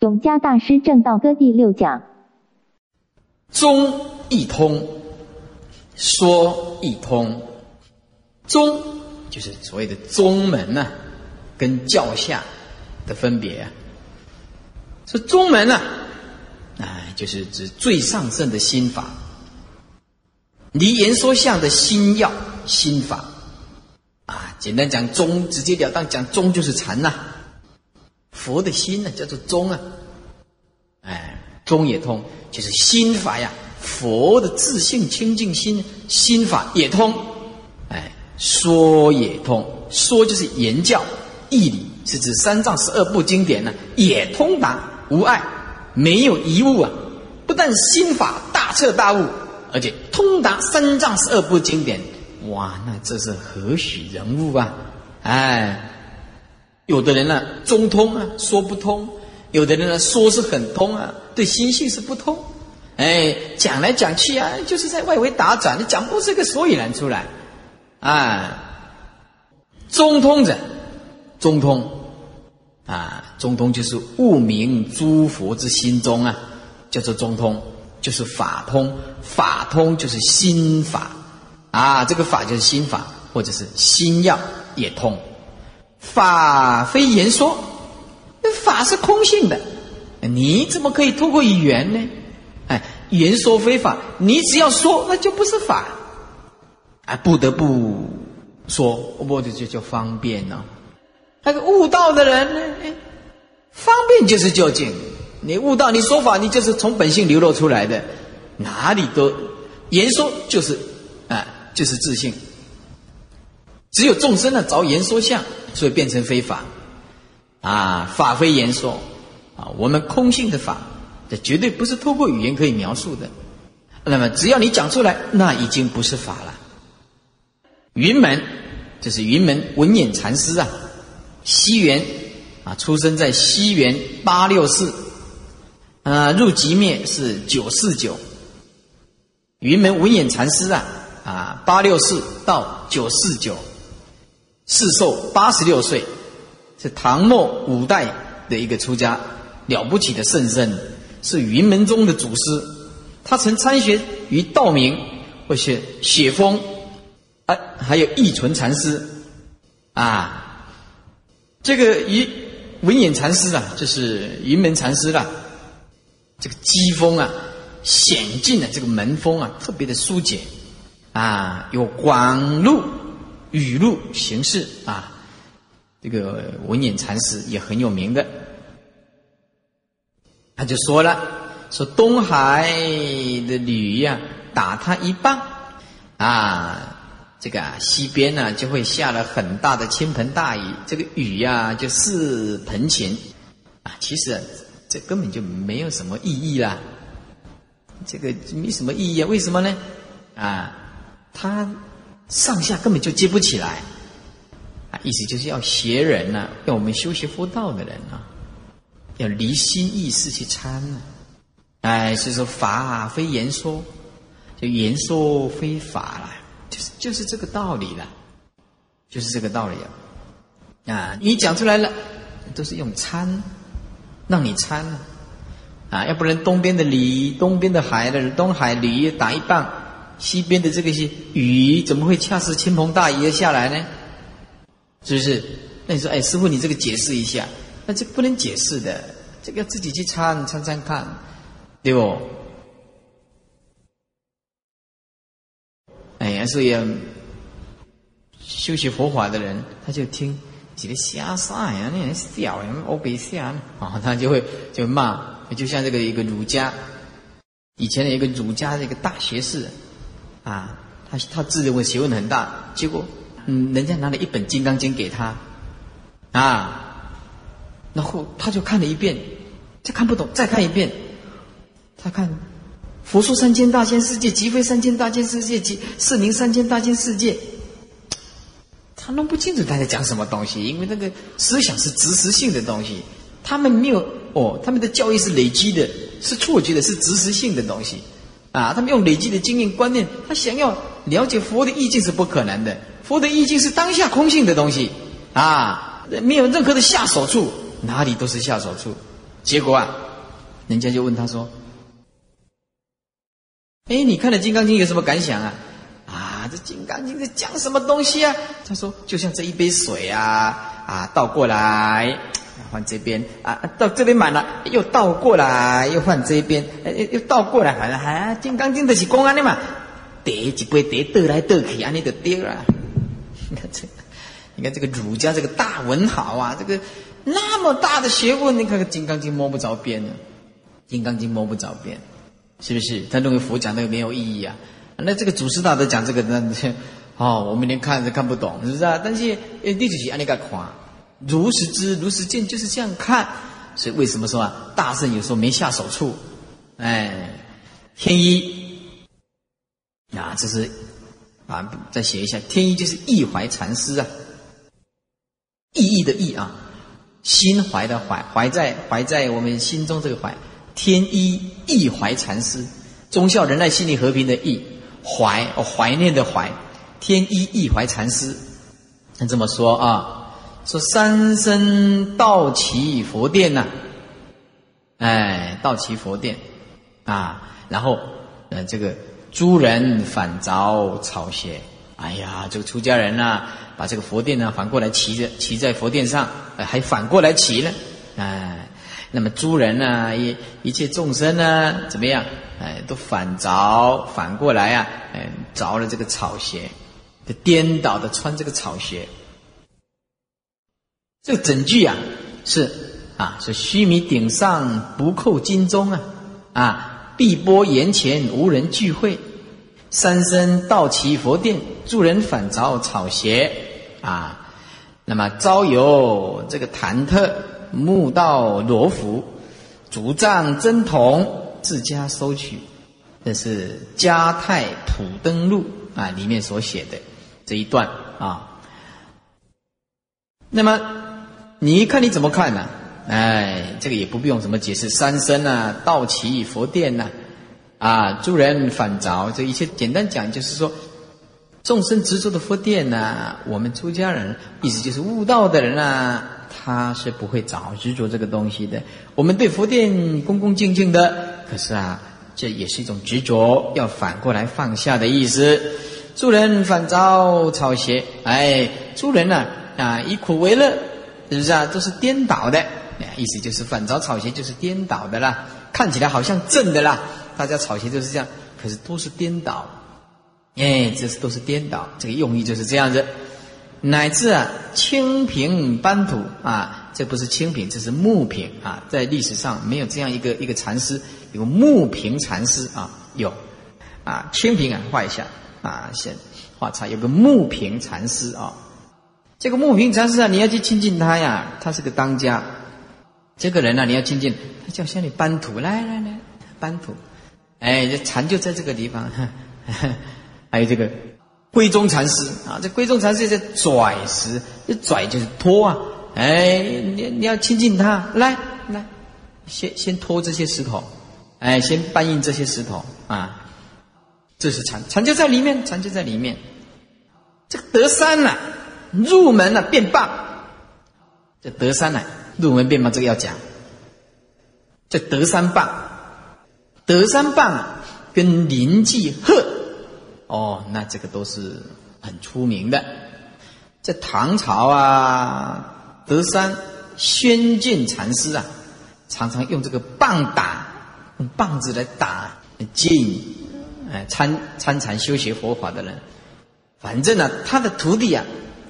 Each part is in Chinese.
永嘉大师正道歌第六讲，中一通，说一通，中就是所谓的宗门呐，跟教下的分别啊。说宗门呢，哎，就是指最上圣的心法，离言说相的心要心法啊。简单讲，宗直截了当讲，宗就是禅呐。佛的心呢，叫做宗啊，哎，宗也通，就是心法呀。佛的自信清净心，心法也通，哎，说也通，说就是言教义理，是指三藏十二部经典呢，也通达无碍，没有遗误啊。不但心法大彻大悟，而且通达三藏十二部经典，哇，那这是何许人物啊？哎。有的人呢，中通啊，说不通；有的人呢，说是很通啊，对心性是不通。哎，讲来讲去啊，就是在外围打转，你讲不出个所以然出来。啊，中通者，中通啊，中通就是悟明诸佛之心中啊，叫做中通，就是法通。法通就是心法啊，这个法就是心法，或者是心要也通。法非言说，那法是空性的，你怎么可以透过语言呢？哎，言说非法，你只要说，那就不是法，啊，不得不说，我就就就方便了。那个悟道的人呢？方便就是究竟。你悟道，你说法，你就是从本性流露出来的，哪里都言说就是啊，就是自信。只有众生呢，着言说相。所以变成非法，啊，法非言说，啊，我们空性的法，这绝对不是透过语言可以描述的。那么只要你讲出来，那已经不是法了。云门，就是云门文眼禅师啊，西元啊，出生在西元八六四，啊，入极灭是九四九。云门文眼禅师啊，啊，八六四到九四九。世寿八十六岁，是唐末五代的一个出家，了不起的圣僧，是云门宗的祖师。他曾参学于道明，或是雪峰，啊，还有义存禅师，啊，这个于文眼禅师啊，就是云门禅师啦。这个机锋啊，险峻的这个门风啊，特别的疏解，啊，有广路。语录形式啊，这个文眼禅师也很有名的，他就说了：说东海的吕呀打他一棒啊，这个西边呢就会下了很大的倾盆大雨，这个雨呀就似盆钱啊。其实这根本就没有什么意义啦，这个没什么意义啊？为什么呢？啊，他。上下根本就接不起来，啊，意思就是要学人呐，要我们修习佛道的人啊，要离心意识去参呢，哎，所以说法非言说，就言说非法了，就是就是这个道理了，就是这个道理啊，啊，你讲出来了，都是用参，让你参啊，啊，要不然东边的鲤，东边的海的东海鲤打一棒。西边的这个些雨怎么会恰似倾盆大雨的下来呢？是不是？那你说，哎，师傅，你这个解释一下。那这不能解释的，这个要自己去参参参看，对不？哎呀，所以修习佛法的人，他就听几个瞎啥呀？那人笑呀，欧北下啊，他就会就骂，就像这个一个儒家，以前的一个儒家的一个大学士。啊，他他自认为学问很大，结果，嗯，人家拿了一本《金刚经》给他，啊，然后他就看了一遍，再看不懂，再看一遍，他看，佛说三千大千世界，即非三千大千世界，即是名三千大千世界，他弄不清楚他在讲什么东西，因为那个思想是知识性的东西，他们没有哦，他们的教育是累积的，是错觉的，是知识性的东西。啊，他们用累积的经验观念，他想要了解佛的意境是不可能的。佛的意境是当下空性的东西，啊，没有任何的下手处，哪里都是下手处，结果啊，人家就问他说：“哎，你看了《金刚经》有什么感想啊？”啊，这《金刚经》在讲什么东西啊？他说：“就像这一杯水啊，啊，倒过来。”换这边啊，到这边满了，又倒过来，又换这边，又又倒过来，反正还《金刚经》的是公安的嘛，叠几杯叠得来得去，安尼就丢了。你看这，你看这个儒家这个大文豪啊，这个那么大的学问，你看《金刚经》摸不着边呢，《金刚经》摸不着边，是不是？他认为佛讲那个没有意义啊？那这个祖师大德讲这个，那 哦，我们连看都看不懂，是不是啊？但是呃，你就是安尼个看。如实知，如实见，就是这样看。所以为什么说啊？大圣有时候没下手处，哎，天一啊，这是啊，再写一下，天一就是意怀禅师啊，意义的意啊，心怀的怀，怀在怀在我们心中这个怀，天一意怀禅师，忠孝仁爱心理和平的意，怀哦怀念的怀，天一意怀禅师，那这么说啊。说三生道齐佛殿呐，哎，道齐佛殿啊，然后呃，这个诸人反着草鞋，哎呀，这个出家人呐，把这个佛殿呢反过来骑着，骑在佛殿上，还反过来骑呢，哎，那么诸人呢，一一切众生呢，怎么样？哎，都反着，反过来啊，哎，着了这个草鞋，颠倒的穿这个草鞋。这整句啊，是啊，是须弥顶上不扣金钟啊，啊，碧波岩前无人聚会，三生道齐佛殿，助人反着草鞋啊。那么朝有这个忐忑，暮到罗浮，竹杖真铜自家收取，这是《嘉泰普登录》啊里面所写的这一段啊。那么。你看你怎么看呢？哎，这个也不必用什么解释。三生啊，道齐佛殿呐，啊，诸人反着，这一切简单讲就是说，众生执着的佛殿呐，我们出家人，意思就是悟道的人啊，他是不会着执着这个东西的。我们对佛殿恭恭敬敬的，可是啊，这也是一种执着，要反过来放下的意思。诸人反着草鞋，哎，诸人呢啊，以苦为乐。是不是啊？都是颠倒的，意思就是反着草鞋就是颠倒的啦，看起来好像正的啦，大家草鞋就是这样，可是都是颠倒，哎，这是都是颠倒，这个用意就是这样子，乃至啊清平班土啊，这不是清平，这是木平啊，在历史上没有这样一个一个禅师，有木平禅师啊，有。啊清平啊画一下。啊，先画叉，有个木平禅师啊。这个木平禅师啊，你要去亲近他呀，他是个当家。这个人呢，你要亲近，他叫向你搬土，来来来，搬土。哎，这禅就在这个地方。还有这个归宗禅师啊，这归宗禅师在拽石，这拽就是拖啊。哎，你你要亲近他，来来，先先拖这些石头，哎，先搬运这些石头啊。这是禅，禅就在里面，禅就在里面。这个德山呐。入门了变棒，这德山呢？入门变棒这个要讲。这德山棒，德山棒跟临济鹤，哦，那这个都是很出名的。在唐朝啊，德山宣鉴禅师啊，常常用这个棒打，用棒子来打接引哎参参禅修学佛法的人。反正呢，他的徒弟啊。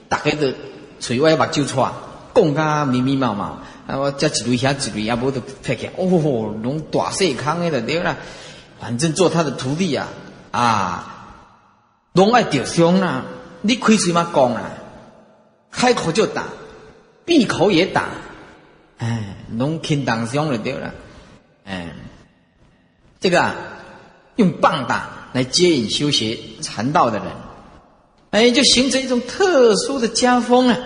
大概都嘴歪目睭啊，讲甲密密麻麻，啊，我这一类遐一类也无得拍起，哦，拢大细康的对啦。反正做他的徒弟啊，啊，拢爱着伤啊。你开嘴嘛讲啊，开口就打，闭口也打，哎，拢轻当伤了对了，哎，这个啊，用棒打来接引修学禅道的人。哎，就形成一种特殊的家风啊！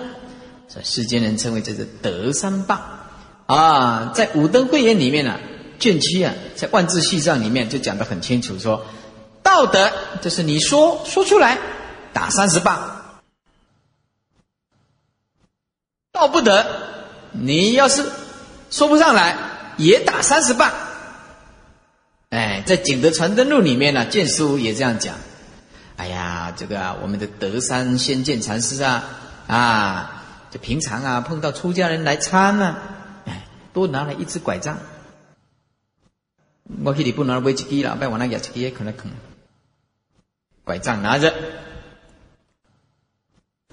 这世间人称为这是德三棒啊。在五灯会言里面呢，卷七啊，在万字系上里面就讲得很清楚，说道德就是你说说出来打三十棒，道不得，你要是说不上来也打三十棒。哎，在《景德传灯录》里面呢，建书也这样讲。哎呀，这个啊，我们的德山仙剑禅师啊，啊，这平常啊碰到出家人来参呢，哎，多拿了一支拐杖。我去你不拿买一支了，别往那压一支可能坑。拐杖拿着。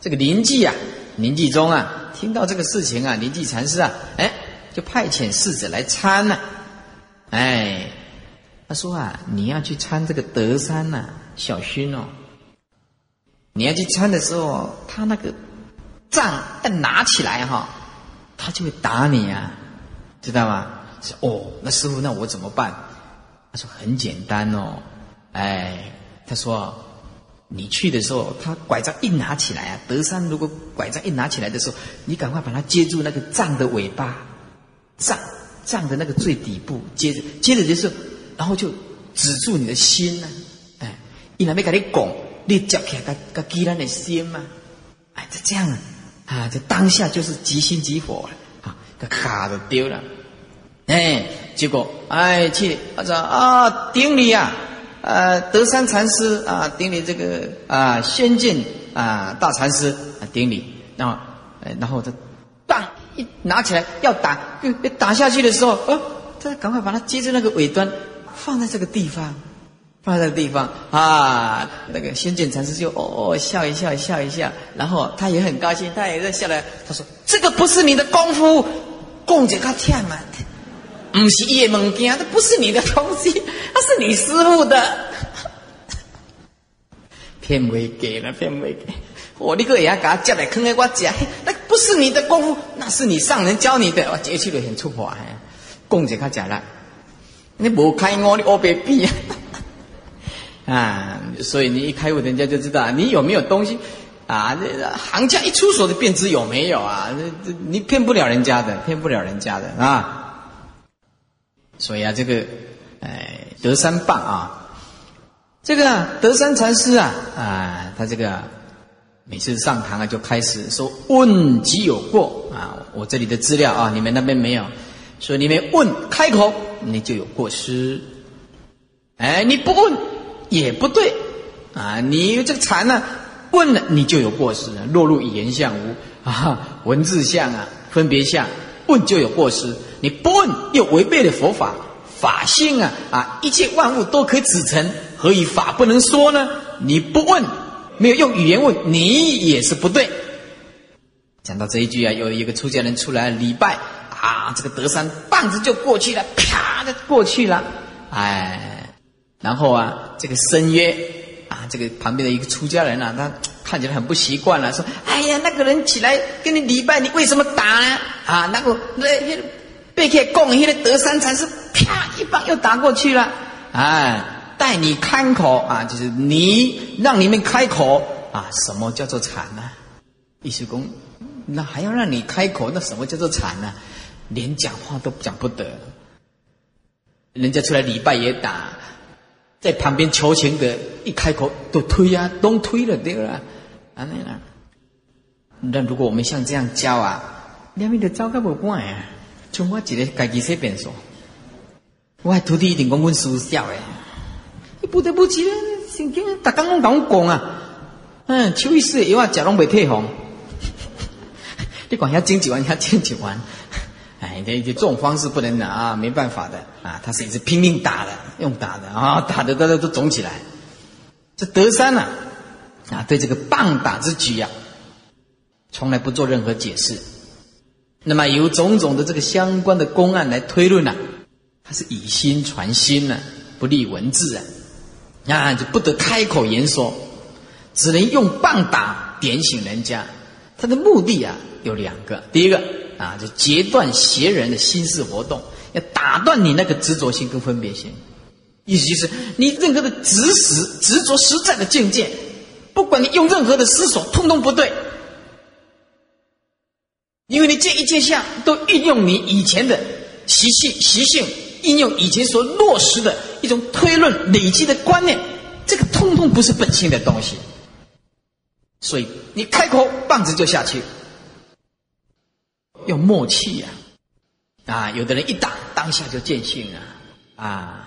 这个临济啊，临济宗啊，听到这个事情啊，临济禅师啊，哎，就派遣侍者来参了。哎，他说啊，你要去参这个德山呐，小勋哦，你要去穿的时候，他那个杖一拿起来哈，他就会打你啊，知道吗？说哦，那师傅，那我怎么办？他说很简单哦，哎，他说。你去的时候，他拐杖一拿起来啊，德山如果拐杖一拿起来的时候，你赶快把它接住那个杖的尾巴，杖杖的那个最底部，接着接着就是，然后就止住你的心呢，哎，一来没给你拱，你接起来，个个激燃的心嘛，哎，就这样啊，啊，这当下就是即心即火了，啊，个卡都丢了，哎，结果哎去，他说啊顶你呀。呃，德山禅师啊，顶礼这个啊，仙剑啊，大禅师啊，顶礼。然后，哎然后他，当一拿起来要打，打下去的时候，呃，他赶快把它接着那个尾端，放在这个地方，放在地方啊。那个仙剑禅师就哦笑一笑，笑一笑，然后他也很高兴，他也在笑来。他说：“这个不是你的功夫，供着他跳嘛。”不是叶物件，这不是你的东西，那是你师傅的。骗未给了，骗未给。我那个也要给他接来坑给我讲，那不是你的功夫，那是你上人教你的。我接起来很出火，供着他讲了，你不开我，你我别闭啊！啊，所以你一开悟，人家就知道你有没有东西啊。行家一出手就便知有没有啊。这这你骗不了人家的，骗不了人家的啊。所以啊，这个，哎，德山棒啊，这个德山禅师啊，啊，他这个每次上堂啊，就开始说问即有过啊。我这里的资料啊，你们那边没有，所以你们问开口，你就有过失。哎，你不问也不对啊。你这个禅呢，问了你就有过失了，落入语言相无啊，文字相啊，分别相。问就有过失，你不问又违背了佛法法性啊啊！一切万物都可以指成，何以法不能说呢？你不问，没有用语言问，你也是不对。讲到这一句啊，有一个出家人出来礼拜啊，这个德山棒子就过去了，啪的过去了，哎，然后啊，这个僧约啊，这个旁边的一个出家人啊，他。看起来很不习惯了，说：“哎呀，那个人起来跟你礼拜，你为什么打呢？啊，那个那那贝克贡，那个德山禅师啪一棒又打过去了。哎，待你开口啊，就是你让你们开口啊，什么叫做禅呢？意思公，那还要让你开口，那什么叫做禅呢？连讲话都讲不得，人家出来礼拜也打，在旁边求情的，一开口都推呀，都推了对了。”啊，那啦。那如果我们像这样教啊，两边都糟糕不惯呀。从我一个家己说便说，我徒弟一定讲阮师傅笑诶。你不得不起，圣经逐刚拢讲讲啊，嗯，秋意思药啊，食拢未退红。你管遐经济完，遐经济完，哎，这这种方式不能拿啊，没办法的啊，他是一直拼命打的，用打的啊，打的大家都肿起来。这德山呐。啊，对这个棒打之举呀，从来不做任何解释。那么由种种的这个相关的公案来推论呢，他是以心传心呢，不立文字啊，那就不得开口言说，只能用棒打点醒人家。他的目的啊有两个，第一个啊就截断邪人的心事活动，要打断你那个执着性跟分别心，意思就是你任何的执实执着实在的境界。不管你用任何的思索，通通不对，因为你这一件项都运用你以前的习性、习性，应用以前所落实的一种推论、累积的观念，这个通通不是本性的东西，所以你开口棒子就下去，要默契呀，啊，有的人一打当下就见性了啊。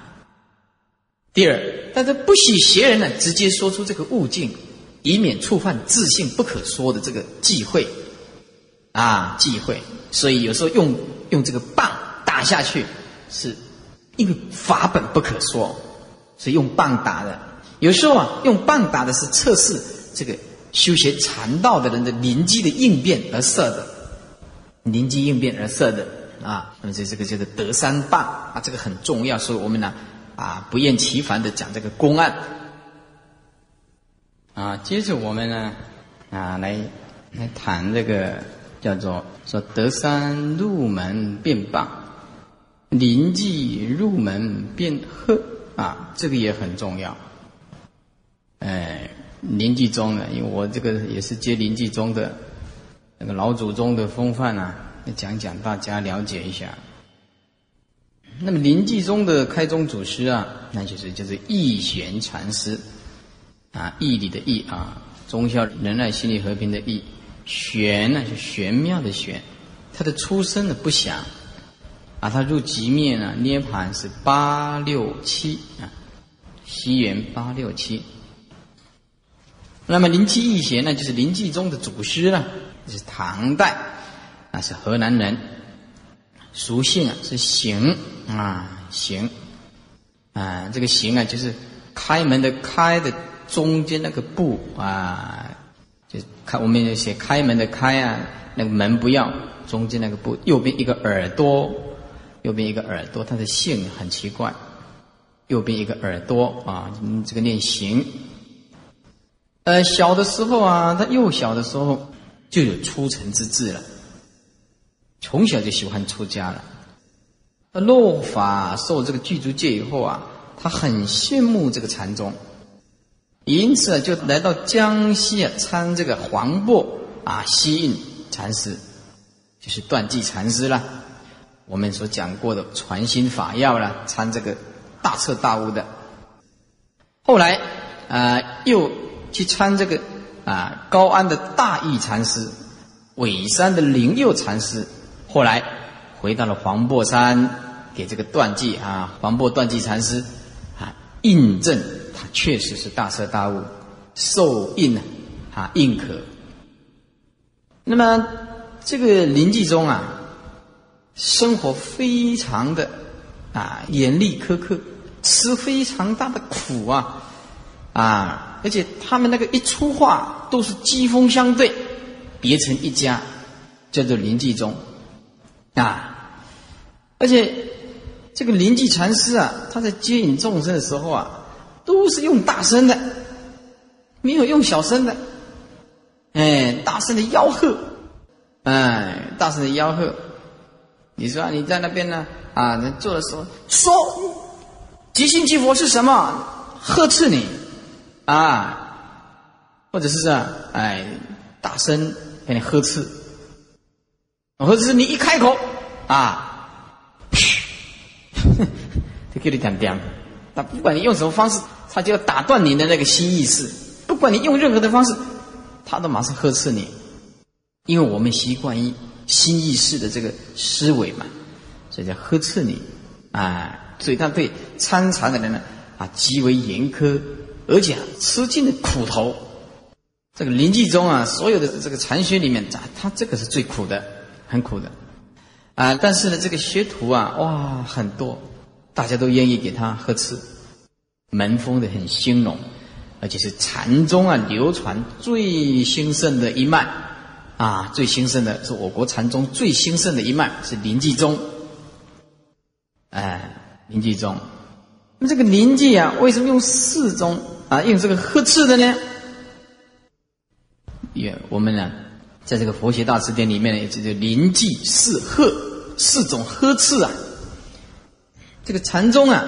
第二，但是不许邪人呢直接说出这个悟境，以免触犯自信不可说的这个忌讳啊忌讳。所以有时候用用这个棒打下去，是因为法本不可说，所以用棒打的。有时候啊，用棒打的是测试这个修学禅道的人的灵机的应变而设的，灵机应变而设的啊。那么这这个叫做德三棒啊，这个很重要，所以我们呢啊不厌其烦的讲这个公案啊。接着我们呢啊来来谈这个叫做说德三入门变棒，灵机入门变鹤啊，这个也很重要。哎，临济宗呢？因为我这个也是接临济宗的那个老祖宗的风范啊，讲讲大家了解一下。那么临济宗的开宗祖师啊，那就是就是义玄禅师啊，义理的义啊，忠孝仁爱心理和平的义，玄呢是玄妙的玄，他的出生呢不详啊，他入极灭呢涅盘是八六七啊，西元八六七。那么灵气义贤呢，就是灵济宗的祖师了是唐代，啊是河南人，俗姓啊是行啊行，啊这个行啊就是开门的开的中间那个部啊，就开我们写开门的开啊，那个门不要中间那个部，右边一个耳朵，右边一个耳朵，他的姓很奇怪，右边一个耳朵啊，这个念行。呃，小的时候啊，他幼小的时候就有出尘之志了，从小就喜欢出家了。落法受这个具足戒以后啊，他很羡慕这个禅宗，因此就来到江西啊参这个黄檗啊西印禅师，就是断际禅师了。我们所讲过的传心法要了，参这个大彻大悟的。后来啊又。去参这个啊，高安的大义禅师，尾山的灵佑禅师，后来回到了黄檗山，给这个断际啊，黄檗断际禅师啊印证他确实是大彻大悟，受印啊，啊印可。那么这个临济宗啊，生活非常的啊严厉苛刻，吃非常大的苦啊啊。而且他们那个一出话都是机锋相对，别成一家，叫做临济宗，啊，而且这个临济禅师啊，他在接引众生的时候啊，都是用大声的，没有用小声的，哎，大声的吆喝，哎，大声的吆喝，你说你在那边呢啊，坐的时候说，即心即佛是什么？呵斥你。啊，或者是啊，哎，大声给你呵斥，或者是你一开口啊，就给你讲讲。那不管你用什么方式，他就要打断你的那个心意识。不管你用任何的方式，他都马上呵斥你，因为我们习惯于新意识的这个思维嘛，所以叫呵斥你啊。所以他对参禅的人呢啊极为严苛。而且吃尽了苦头，这个临济宗啊，所有的这个禅学里面，他他这个是最苦的，很苦的，啊，但是呢，这个学徒啊，哇，很多，大家都愿意给他呵斥，门风的很兴隆，而且是禅宗啊流传最兴盛的一脉，啊，最兴盛的是我国禅宗最兴盛的一脉是临济宗，哎，临济宗，那这个临济啊，为什么用四宗？啊，用这个呵斥的呢？也我们呢，在这个佛学大辞典里面呢，这就临济四呵四种呵斥啊。这个禅宗啊，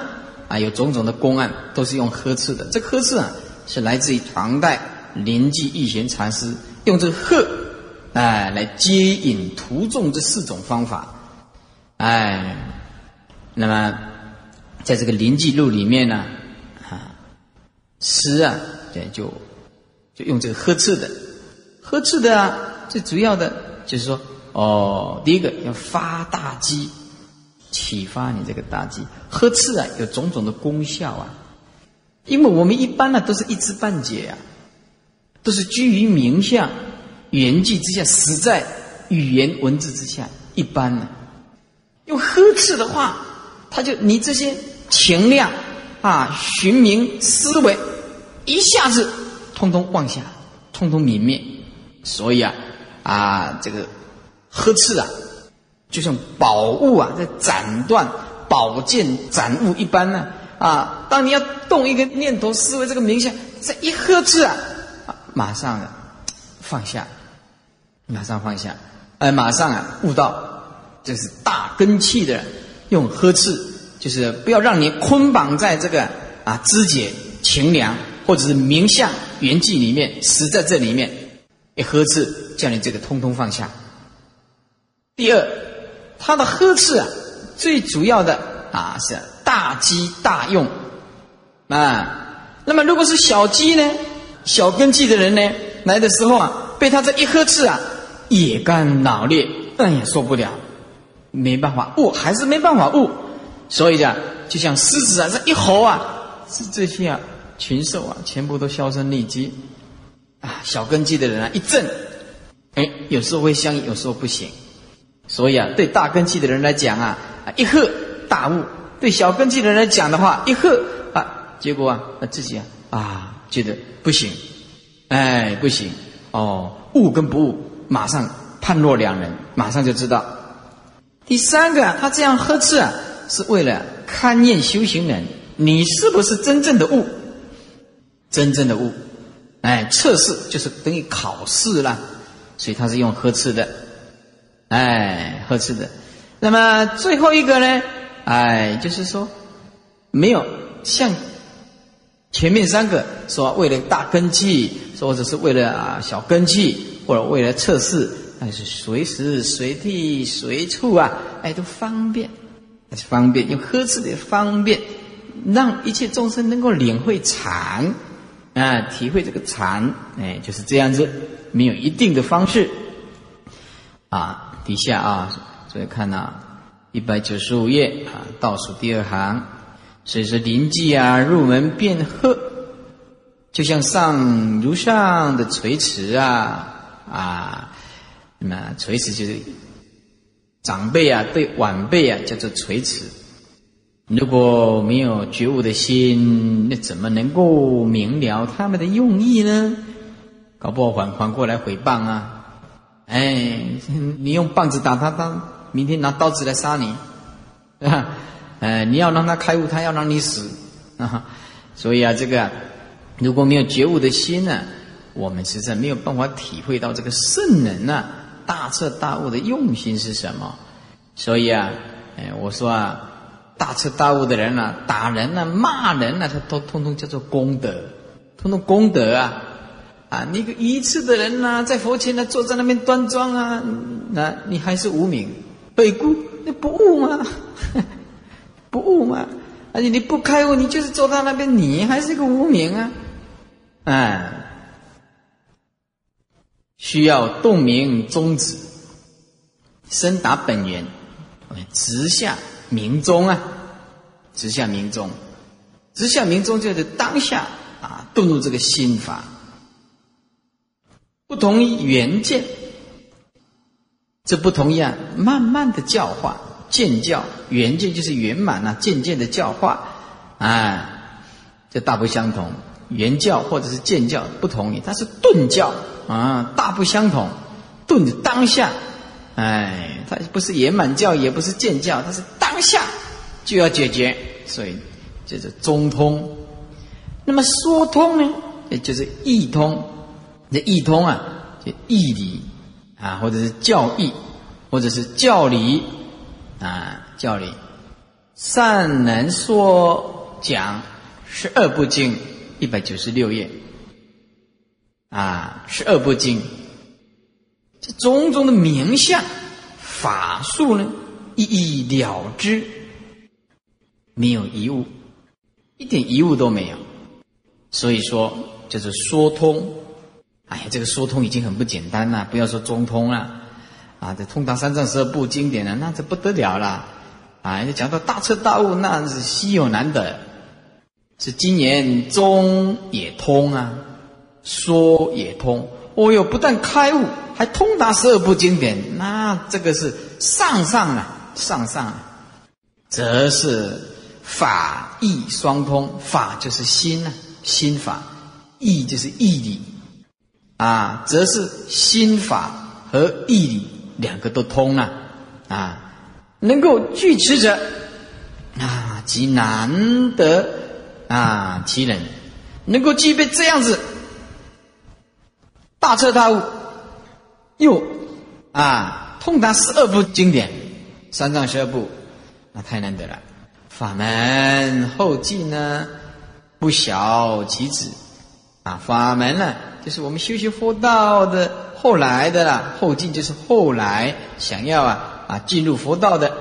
啊有种种的公案，都是用呵斥的。这呵斥啊，是来自于唐代临济义贤禅师用这个呵，哎，来接引徒众这四种方法。哎，那么在这个临济录里面呢。诗啊，对，就就用这个呵斥的，呵斥的啊，最主要的就是说，哦，第一个要发大机，启发你这个大机。呵斥啊，有种种的功效啊。因为我们一般呢，都是一知半解啊，都是居于名相、缘句之下，死在语言文字之下。一般呢，用呵斥的话，他就你这些情量啊、寻名思维，一下子通通忘下，通通泯灭。所以啊，啊，这个呵斥啊，就像宝物啊，在斩断宝剑斩物一般呢。啊，当你要动一个念头、思维，这个冥想，这一呵斥啊，马上放下，马上放下，哎，马上啊悟到，这是大根气的用呵斥，就是不要让你捆绑在这个啊肢解情凉或者是名相缘记里面，死在这里面，一呵斥叫你这个通通放下。第二，他的呵斥啊，最主要的啊是。大机大用啊，那么如果是小机呢？小根气的人呢，来的时候啊，被他这一呵斥啊，也干脑裂，哎呀受不了，没办法悟，还是没办法悟，所以啊，就像狮子啊，这一吼啊，是这些啊群兽啊，全部都销声匿迹啊。小根基的人啊，一震，哎，有时候会相应，有时候不行，所以啊，对大根基的人来讲啊，一喝大悟。对小根基的人来讲的话，一喝啊，结果啊，那自己啊啊觉得不行，哎不行哦，悟跟不悟马上判若两人，马上就知道。第三个，他这样呵斥啊，是为了勘验修行人，你是不是真正的悟？真正的悟，哎，测试就是等于考试了，所以他是用呵斥的，哎，呵斥的。那么最后一个呢？哎，就是说，没有像前面三个说为了大根基，或者是为了啊小根基，或者为了测试，那是随时随地随处啊，哎都方便，方便用呵斥的方便，让一切众生能够领会禅啊，体会这个禅，哎就是这样子，没有一定的方式啊，底下啊，所以看呐。一百九十五页啊，倒数第二行，所以说临济啊，入门便喝，就像上如上的垂池啊啊，那么垂池就是长辈啊对晚辈啊叫做垂池。如果没有觉悟的心，那怎么能够明了他们的用意呢？搞不好反反过来诽谤啊！哎，你用棒子打他，他。明天拿刀子来杀你，对吧？呃，你要让他开悟，他要让你死啊！所以啊，这个如果没有觉悟的心呢，我们实在没有办法体会到这个圣人呐大彻大悟的用心是什么。所以啊，哎，我说啊，大彻大悟的人啊，打人啊、骂人啊，他都通通叫做功德，通通功德啊！啊，你个愚痴的人呐，在佛前呢坐在那边端庄啊，那你还是无名。北姑，你不悟吗？不悟吗？而且你不开悟，你就是坐在那边，你还是个无名啊！哎，需要洞明宗旨，深达本源，直下明宗啊！直下明宗，直下明宗就是当下啊，顿入这个心法，不同于原见。这不同样，慢慢的教化，渐教。圆渐就是圆满呐，渐渐的教化，哎，这大不相同。圆教或者是渐教不同，于。它是顿教。啊，大不相同。顿着当下，哎，他不是圆满教，也不是渐教，他是当下就要解决，所以就是中通。那么说通呢，也就是意通。这意通啊，就义理。啊，或者是教义，或者是教理，啊，教理，善能说讲十二部经一百九十六页，啊，十二部经，这种种的名相法术呢，一一了之，没有遗误，一点遗误都没有，所以说就是说通。哎呀，这个说通已经很不简单了，不要说中通了，啊，这通达三藏十二部经典了，那这不得了了，啊，讲到大彻大悟，那是稀有难得，是今年中也通啊，说也通。哦哟，不但开悟，还通达十二部经典，那这个是上上啊，上上啊，则是法义双通。法就是心啊，心法；义就是义理啊，则是心法和义理两个都通了啊。能够具持者啊，极难得啊，其人能够具备这样子。大彻大悟，又啊通达十二部经典，三藏十二部，那太难得了。法门后继呢，不小其子啊。法门呢，就是我们修习佛道的后来的啦。后进就是后来想要啊啊进入佛道的，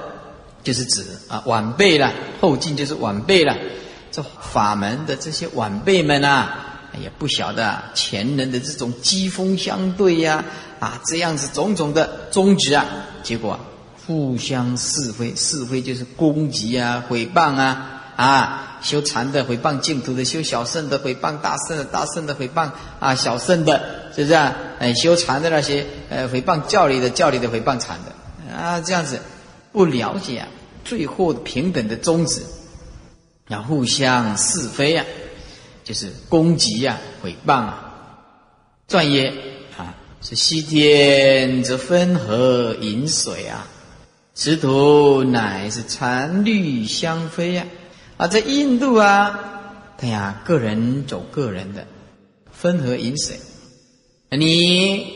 就是指啊晚辈了。后进就是晚辈了。这法门的这些晚辈们啊。也不晓得前人的这种机锋相对呀，啊，这样子种种的宗旨啊，结果互相是非，是非就是攻击啊、诽谤啊，啊，修禅的诽谤净土的，修小圣的诽谤大圣的，大圣的诽谤啊小圣的，是不是啊？哎，修禅的那些呃诽谤教理的，教理的诽谤禅的啊，这样子不了解啊，最后平等的宗旨，要互相是非呀。就是攻击呀，诽谤啊！转业啊，是西天则分河饮水啊，此土乃是禅律相飞呀！啊，在印度啊，哎呀，个人走个人的，分河饮水，你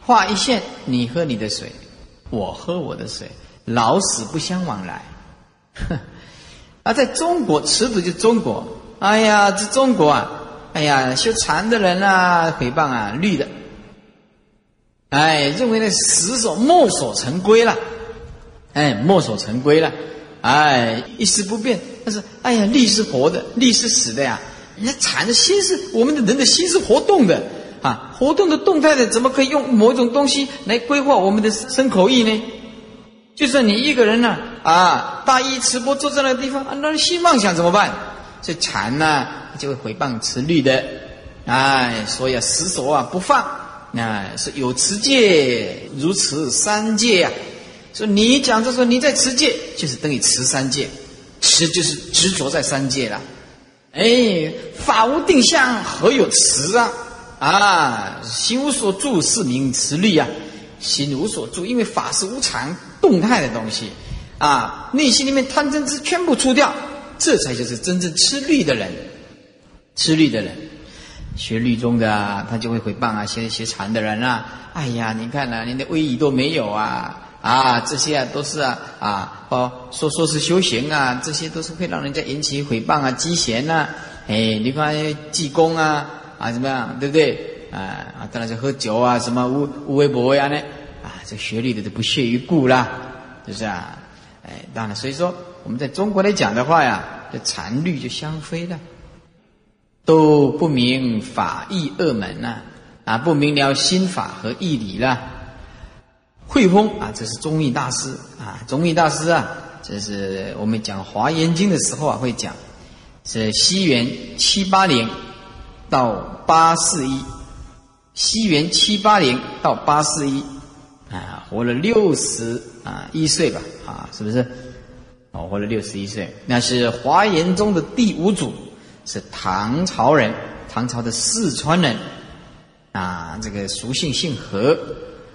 画一线，你喝你的水，我喝我的水，老死不相往来。哼，而，在中国，此土就中国。哎呀，这中国啊，哎呀，修禅的人啊，诽谤啊，绿的，哎，认为呢，死守墨守成规了，哎，墨守成规了，哎，一丝不变。但是，哎呀，力是活的，力是死的呀。人家禅的心是我们的人的心是活动的啊，活动的动态的，怎么可以用某种东西来规划我们的身口意呢？就算你一个人呢，啊，大意持钵坐在那个地方，啊，那心妄想怎么办？这禅呢，就会诽谤持律的，哎，所以啊，死守啊不放，啊，是有持戒如持三戒啊。说你讲这说你在持戒，就是等于持三戒，持就是执着在三戒了。哎，法无定向，何有持啊？啊，心无所住，是名持律啊。心无所住，因为法是无常动态的东西啊，内心里面贪嗔痴全部除掉。这才就是真正吃律的人，吃律的人，学律宗的，他就会诽谤啊；学学禅的人啊，哎呀，你看呐，连的威仪都没有啊！啊，这些啊都是啊啊，哦，说说是修行啊，这些都是会让人家引起诽谤啊、讥嫌呐。哎，你看济公啊啊，怎么样，对不对？啊啊，当然是喝酒啊，什么无无为不为啊呢？啊，这学律的都不屑一顾啦，是不是啊？哎，当然，所以说。我们在中国来讲的话呀，这禅律就相飞了，都不明法义二门呐，啊，不明了心法和义理了。慧峰啊，这是中义大师啊，中义大师啊，这是我们讲华严经的时候啊会讲，是西元七八零到八四一，西元七八零到八四一，啊，活了六十啊一岁吧，啊，是不是？哦，活了六十一岁，那是华严宗的第五祖，是唐朝人，唐朝的四川人，啊，这个俗姓姓何，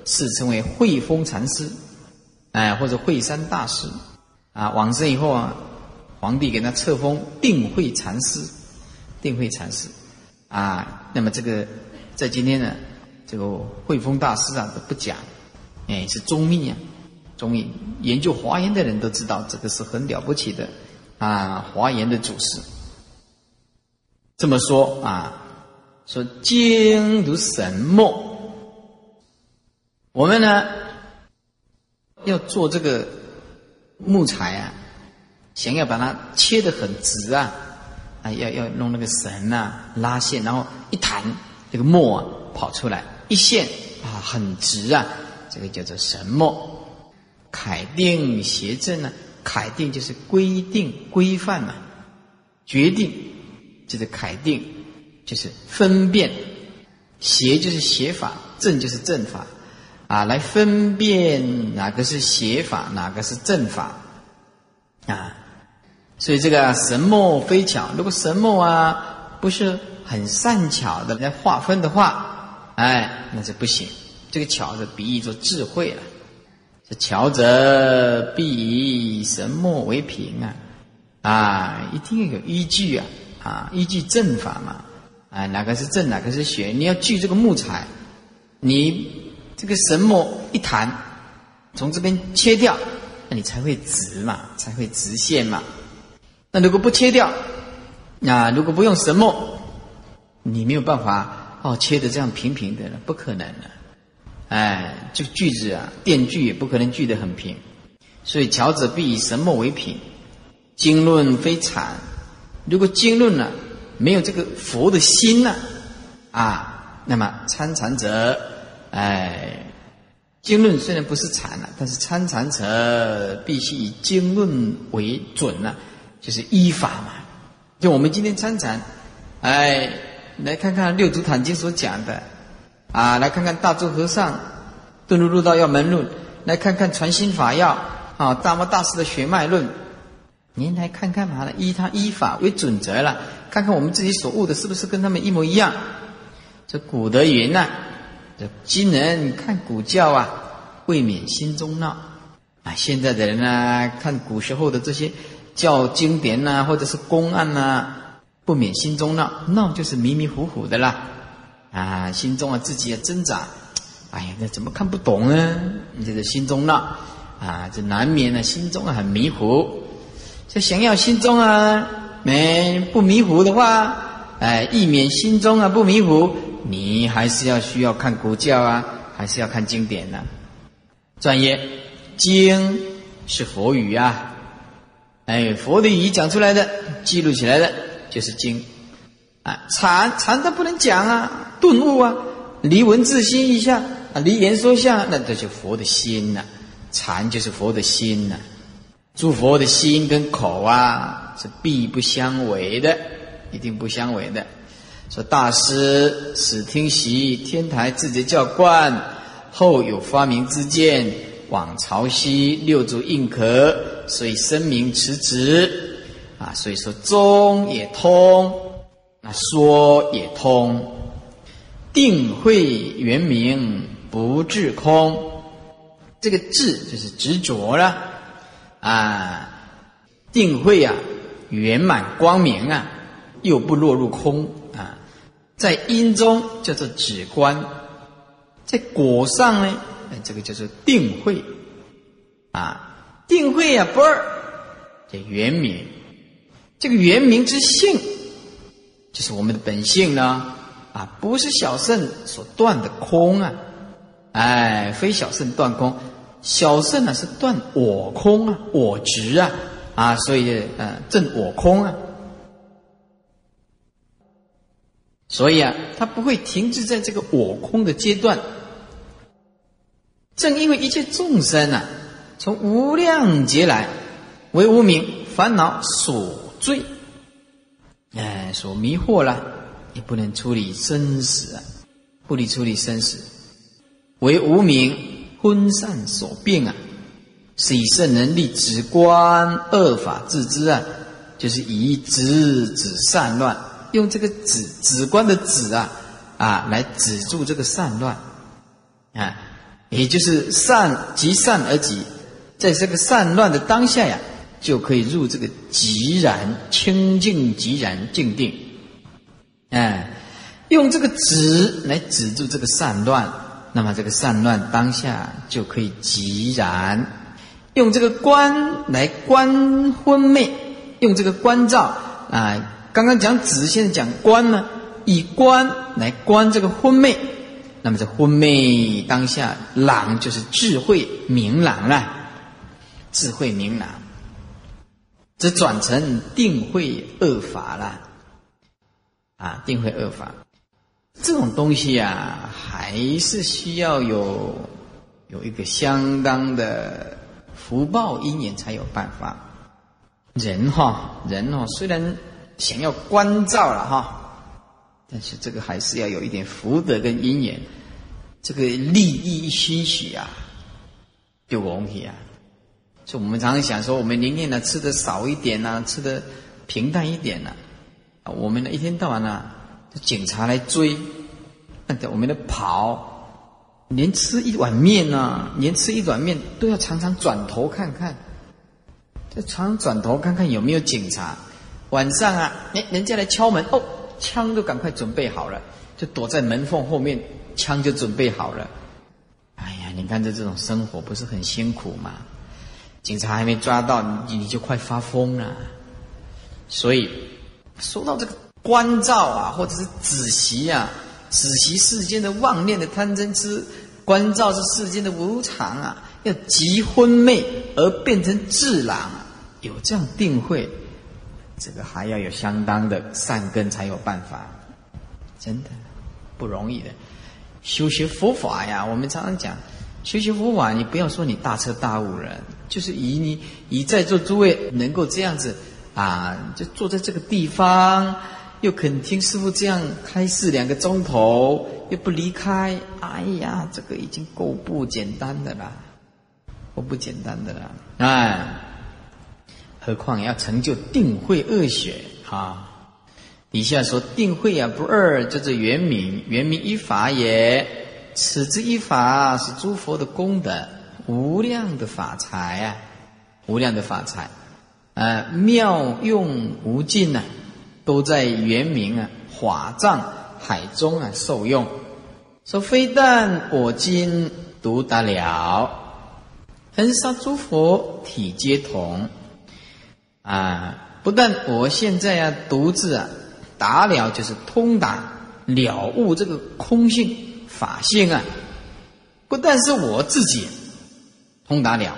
世称为慧峰禅师，哎，或者惠山大师，啊，往生以后啊，皇帝给他册封定慧禅师，定慧禅师，啊，那么这个在今天呢，这个慧峰大师啊都不讲，哎，是宗密啊。中医研究华严的人都知道，这个是很了不起的啊！华严的祖师这么说啊，说经如神墨，我们呢要做这个木材啊，想要把它切得很直啊，啊，要要弄那个绳啊，拉线，然后一弹，这个墨啊跑出来，一线啊很直啊，这个叫做神墨。楷定邪正呢，楷定就是规定、规范嘛，决定就是楷定，就是分辨，邪就是邪法，正就是正法，啊，来分辨哪个是邪法，哪个是正法，啊，所以这个神墨非巧，如果神墨啊不是很善巧的来划分的话，哎，那就不行。这个巧是比喻作智慧了。这巧者必以什么为凭啊，啊，一定要有依据啊，啊，依据正法嘛，啊，哪个是正，哪个是邪？你要锯这个木材，你这个神木一弹，从这边切掉，那你才会直嘛，才会直线嘛。那如果不切掉，那如果不用神木，你没有办法哦，切的这样平平的了，不可能的。哎，这个句子啊，电锯也不可能锯得很平，所以巧者必以什么为品。经论非禅，如果经论呢没有这个佛的心呢，啊，那么参禅者，哎，经论虽然不是禅了，但是参禅者必须以经论为准呢，就是依法嘛。就我们今天参禅，哎，来看看六祖坛经所讲的。啊，来看看大周和尚《顿入入道要门论》，来看看《传心法要》啊，《大摩大师的血脉论》，您来看看嘛，依他依法为准则了，看看我们自己所悟的是不是跟他们一模一样。这古德云呐，这今人看古教啊，未免心中闹啊。现在的人呢，看古时候的这些教经典呐，或者是公案呐，不免心中闹，闹就是迷迷糊糊的啦。啊，心中啊自己也挣扎，哎呀，那怎么看不懂呢？你这个心中闹啊，这难免呢，心中啊很迷糊。这想要心中啊没不迷糊的话，哎，避免心中啊不迷糊，你还是要需要看古教啊，还是要看经典呢。专业经是佛语啊，哎，佛的语讲出来的，记录起来的就是经。啊，禅禅它不能讲啊，顿悟啊，离文字心一下啊，离言说相，那这就佛的心呐。禅就是佛的心呐，诸佛的心跟口啊是必不相违的，一定不相违的。说大师始听习天台智觉教观，后有发明之见，往朝夕六祖印可，所以声名辞职啊。所以说中也通。那说也通，定慧圆明不自空，这个智就是执着了啊。定慧啊，圆满光明啊，又不落入空啊。在因中叫做止观，在果上呢，这个叫做定慧啊。定慧啊，不二叫圆明，这个圆明之性。就是我们的本性呢，啊，不是小圣所断的空啊，哎，非小圣断空，小圣呢是断我空啊，我执啊，啊，所以呃，证我空啊，所以啊，他不会停滞在这个我空的阶段。正因为一切众生啊，从无量劫来为无名烦恼所罪。哎，所迷惑了，也不能处理生死啊！不理处理生死，为无名昏散所病啊！是以圣人立止观恶法治之啊，就是以止止善乱，用这个止止观的止啊啊来止住这个善乱啊，也就是善即善而己，在这个善乱的当下呀。就可以入这个极然清净、极然静定，哎，用这个止来止住这个散乱，那么这个散乱当下就可以即然；用这个观来观昏昧，用这个观照啊，刚刚讲止，现在讲观呢，以观来观这个昏昧，那么这昏昧当下朗就是智慧明朗了，智慧明朗。这转成定慧恶法了，啊，定会恶法，这种东西啊，还是需要有有一个相当的福报因缘才有办法。人哈，人哦，虽然想要关照了哈，但是这个还是要有一点福德跟因缘，这个利益欣喜啊，就容易啊。所以我们常常想说，我们宁愿呢吃的少一点呐，吃的平淡一点呐，我们呢一天到晚呢，警察来追，那我们的跑，连吃一碗面呐，连吃一碗面都要常常转头看看。就常转头看看有没有警察。晚上啊，人人家来敲门，哦，枪都赶快准备好了，就躲在门缝后面，枪就准备好了。哎呀，你看这这种生活不是很辛苦吗？警察还没抓到你，你就快发疯了。所以说到这个关照啊，或者是仔习啊，仔习世间的妄念的贪嗔痴，关照是世间的无常啊，要极昏昧而变成智朗。有这样定慧，这个还要有相当的善根才有办法，真的不容易的。修学佛法呀，我们常常讲，修学佛法，你不要说你大彻大悟人，就是以你以在座诸位能够这样子啊，就坐在这个地方，又肯听师傅这样开示两个钟头，又不离开，哎呀，这个已经够不简单的了，够不简单的了，哎。何况要成就定慧二学啊！底下说定慧啊不二，叫做圆明，圆明一法也。此之一法是诸佛的功德，无量的法财啊，无量的法财，啊，妙用无尽呐，都在圆明啊法藏海中啊受用。说非但我今独达了，恒沙诸佛体皆同。啊，不但我现在啊独自啊达了，就是通达了悟这个空性法性啊，不但是我自己通达了，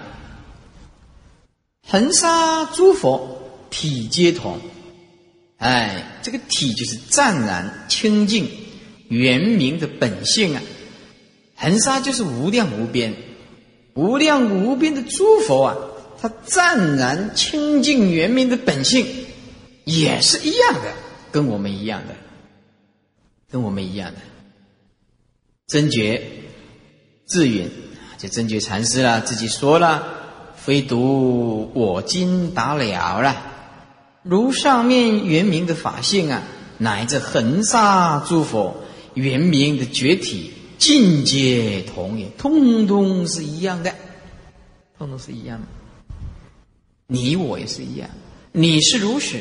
恒沙诸佛体皆同，哎，这个体就是湛然清净圆明的本性啊，恒沙就是无量无边，无量无边的诸佛啊。他湛然清净圆明的本性，也是一样的，跟我们一样的，跟我们一样的。真觉智允，就真觉禅师啦，自己说了：“非独我今达了了，如上面圆明的法性啊，乃至恒沙诸佛圆明的觉体，尽皆同也，通通是一样的，通通是一样的。”你我也是一样，你是如此，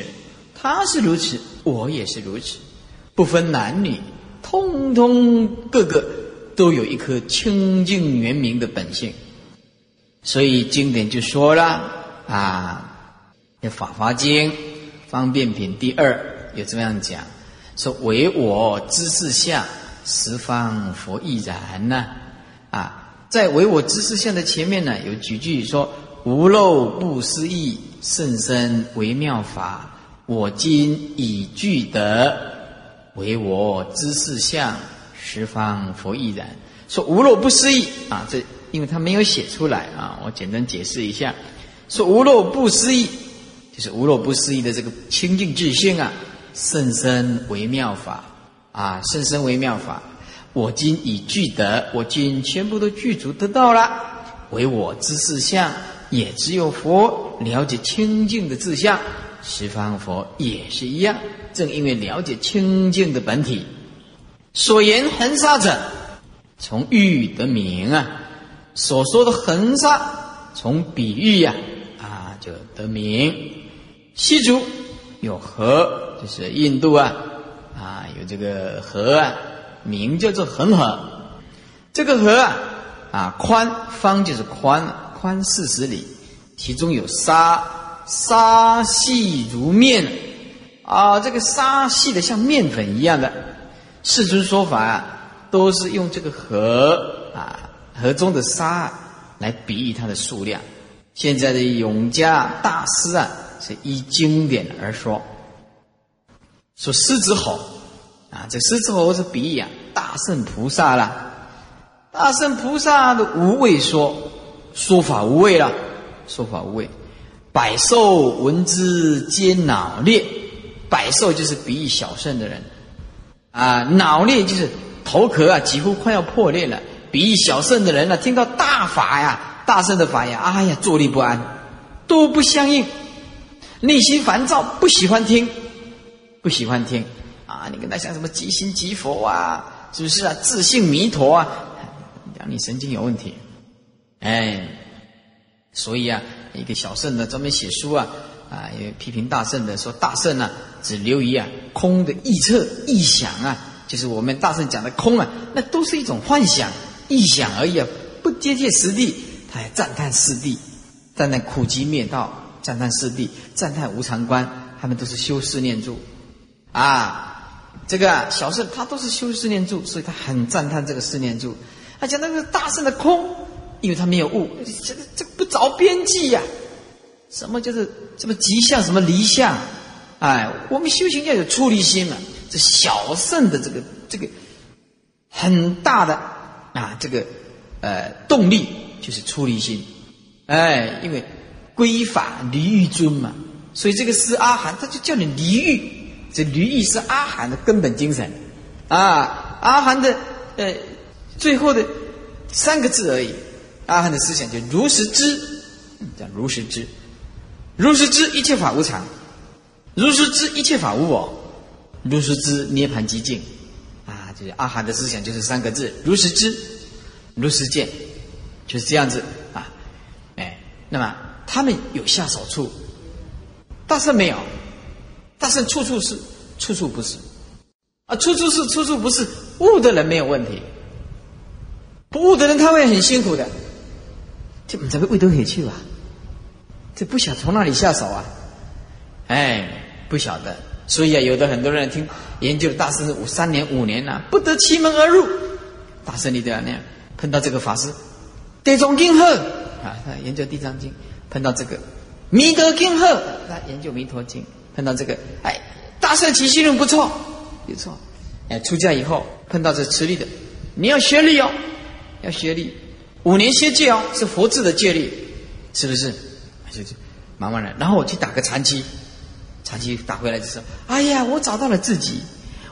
他是如此，我也是如此，不分男女，通通个个都有一颗清净圆明的本性。所以经典就说了啊，《法华经》方便品第二有这样讲，说唯我知识相，十方佛亦然呢。啊，在唯我知识相的前面呢，有几句说。无漏不思议，甚深微妙法。我今已具得，唯我知事相，十方佛亦然。说无漏不思议啊，这因为他没有写出来啊，我简单解释一下。说无漏不思议，就是无漏不思议的这个清净智性啊，甚深微妙法啊，甚深微妙法。我今已具得，我今全部都具足得到了，为我之事相。也只有佛了解清净的志向，十方佛也是一样。正因为了解清净的本体，所言恒沙者，从欲得名啊。所说的恒沙，从比喻呀啊就得名。西族有河，就是印度啊啊有这个河啊，名叫做恒河。这个河啊啊宽方就是宽。宽四十里，其中有沙，沙细如面，啊，这个沙细的像面粉一样的。世尊说法啊，都是用这个河啊，河中的沙来比喻它的数量。现在的永嘉大师啊，是依经典而说，说狮子吼啊，这狮子吼是比喻啊，大圣菩萨啦，大圣菩萨的无畏说。说法无畏了，说法无畏。百兽闻之皆脑裂，百兽就是比喻小圣的人，啊，脑裂就是头壳啊几乎快要破裂了。比喻小圣的人呢，听到大法呀、大圣的法呀，哎呀，坐立不安，都不相应，内心烦躁，不喜欢听，不喜欢听啊！你跟他讲什么即心即佛啊，是不是啊？自信弥陀啊，讲你神经有问题，哎，所以啊。一个小圣呢，专门写书啊，啊，也批评大圣的，说大圣呢，只流于啊空的臆测、臆想啊，就是我们大圣讲的空啊，那都是一种幻想、臆想而已啊，不接近实地。他还赞叹四谛，赞叹苦集灭道，赞叹四谛，赞叹无常观，他们都是修四念住啊。这个小圣他都是修四念住，所以他很赞叹这个四念住。他讲那个大圣的空。因为他没有悟，这这不着边际呀！什么就是什么吉相，什么离相？哎，我们修行要有出离心嘛。这小圣的这个这个很大的啊，这个呃动力就是出离心。哎，因为归法离欲尊嘛，所以这个是阿含，他就叫你离欲。这离欲是阿含的根本精神啊，阿含的呃最后的三个字而已。阿含的思想就如实知，叫如实知，如实知一切法无常，如实知一切法无我，如实知涅盘寂静，就是阿含的思想就是三个字：如实知，如实见，就是这样子啊。哎，那么他们有下手处，大圣没有，大圣处处是，处处不是，啊，处处是，处处不是。悟的人没有问题，不悟的人他会很辛苦的。这怎么会都可以去吧？这不想从哪里下手啊？哎，不晓得。所以啊，有的很多人听研究大师五三年五年了，不得其门而入。大圣你都要那样，碰到这个法师，地藏经鹤啊，他研究地藏经，碰到这个弥陀经鹤，他研究弥陀经，碰到这个哎，大圣起心论不错，不错。哎，出家以后碰到这持力的，你要学力哦，要学力。五年歇戒哦，是佛制的戒律，是不是？就就慢慢来。然后我去打个禅期，禅期打回来就说：“哎呀，我找到了自己，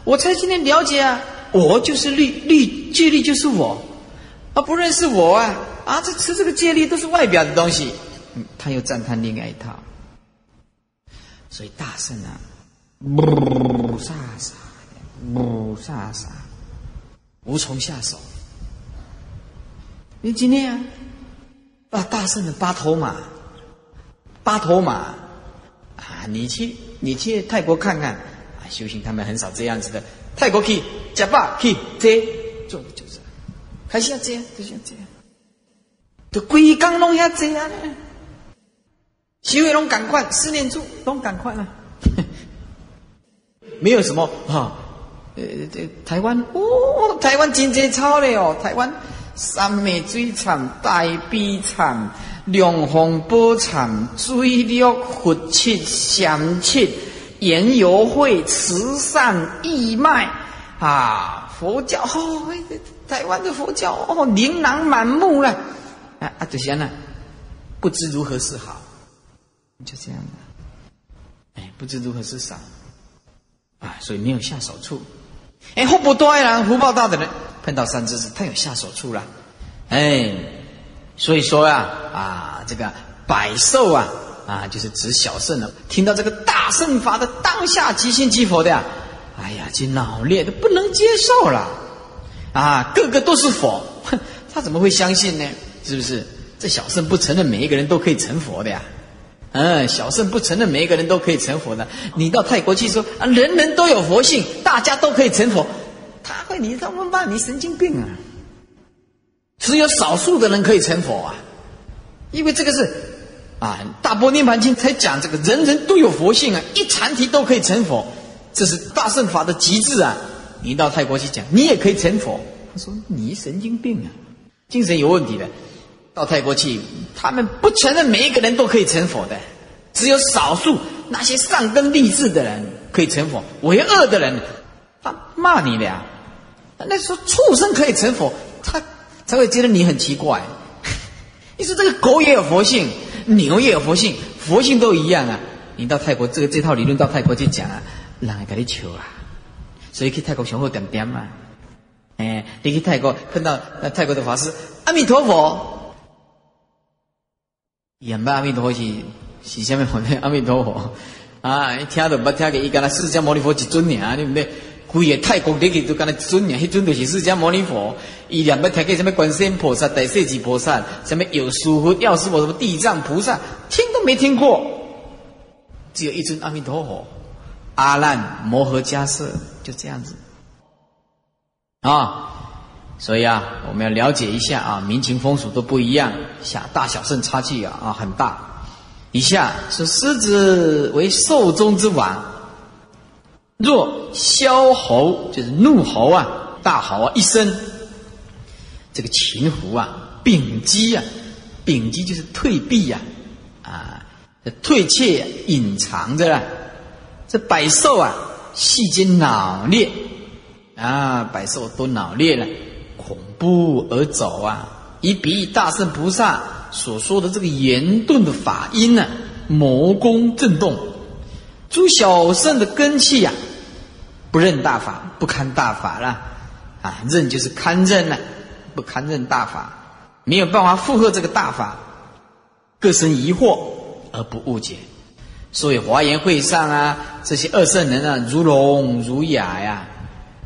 我才今天了解啊，我就是律律戒律就是我，啊不认识我啊啊！这吃这个戒律都是外表的东西。”，他又赞叹另外一套。所以大圣啊，无啥啥，无啥啥，无从下手。你今天啊，啊，大圣的八头马，八头马啊，你去你去泰国看看啊，修行他们很少这样子的。泰国去，假发去，这做的就是，还是要这样，就像这样，都规刚弄下这样呢。修为拢赶快，思念住拢赶快了，没有什么哈，呃，这台湾哦，台湾经济超的哦，台湾。三昧水产、大悲产、两方波产、水陆佛七、相七、言游会、慈善义卖啊！佛教哦，台湾的佛教哦，琳琅满目了。啊啊，这些呢，不知如何是好，就这样的。哎，不知如何是好啊，所以没有下手处。哎，福不多的人，福报大的人。碰到三只是他有下手处了，哎，所以说呀，啊，这个百兽啊，啊，就是指小圣了。听到这个大圣法的当下即心即佛的呀，哎呀，这脑裂都不能接受了，啊，个个都是佛，他怎么会相信呢？是不是？这小圣不承认每一个人都可以成佛的呀？嗯，小圣不承认每一个人都可以成佛的。你到泰国去说啊，人人都有佛性，大家都可以成佛。他会，你他妈骂你神经病啊！只有少数的人可以成佛啊，因为这个是啊，《大波涅盘经》才讲这个人人都有佛性啊，一禅题都可以成佛，这是大圣法的极致啊！你到泰国去讲，你也可以成佛。他说你神经病啊，精神有问题的。到泰国去，他们不承认每一个人都可以成佛的，只有少数那些善根立志的人可以成佛，为恶的人他骂你的呀。那说畜生可以成佛，他才会觉得你很奇怪。你说这个狗也有佛性，牛也有佛性，佛性都一样啊。你到泰国，这个这套理论到泰国去讲啊，人会跟你笑啊。所以去泰国上好点点嘛。哎，你去泰国碰到那泰国的法师，阿弥陀佛，演吧阿弥陀佛是是下面念阿弥陀佛啊，听都不听个，伊跟他释迦牟尼佛一尊尔，对不对？规个泰国你去都跟他尊尔，迄尊就是释迦牟尼佛。伊两不听个什么观世音菩萨、大势至菩萨，什么有师佛、药师佛、什么地藏菩萨，听都没听过。只有一尊阿弥陀佛，阿难摩诃迦叶，就这样子啊。所以啊，我们要了解一下啊，民情风俗都不一样，下大小圣差距啊啊很大。以下是狮子为兽中之王，若枭猴就是怒吼啊，大吼啊一声，这个秦狐啊，屏击啊，屏击就是退避呀，啊。退怯隐藏着了，这百兽啊，细间脑裂啊，百兽都脑裂了，恐怖而走啊，以比喻大圣菩萨所说的这个言顿的法音呢，魔功震动，诸小圣的根器呀，不认大法，不堪大法了啊，认就是堪认了，不堪认大法，没有办法负荷这个大法，各生疑惑。而不误解，所以华严会上啊，这些二圣人啊，如聋如哑呀，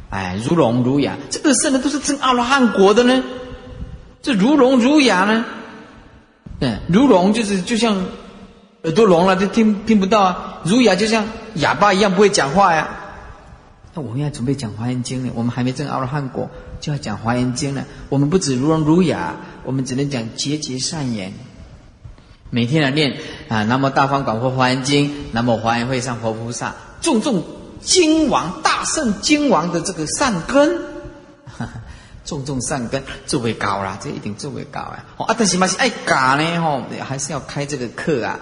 哎，如聋如哑，这二圣人都是证阿罗汉果的呢。这如聋如哑呢，嗯，如聋就是就像耳朵聋了就听听不到啊，儒雅就像哑巴一样不会讲话呀。那我们要准备讲华严经呢，我们还没证阿罗汉果，就要讲华严经了。我们不止如聋如哑，我们只能讲节节善言。每天来念啊，南无大方广佛华严经，南无华严会上佛菩萨，种种经王大圣经王的这个善根，种种善根，智慧高啦，这一定智慧高啊！哦啊，但是嘛是爱嘎呢吼，还是要开这个课啊，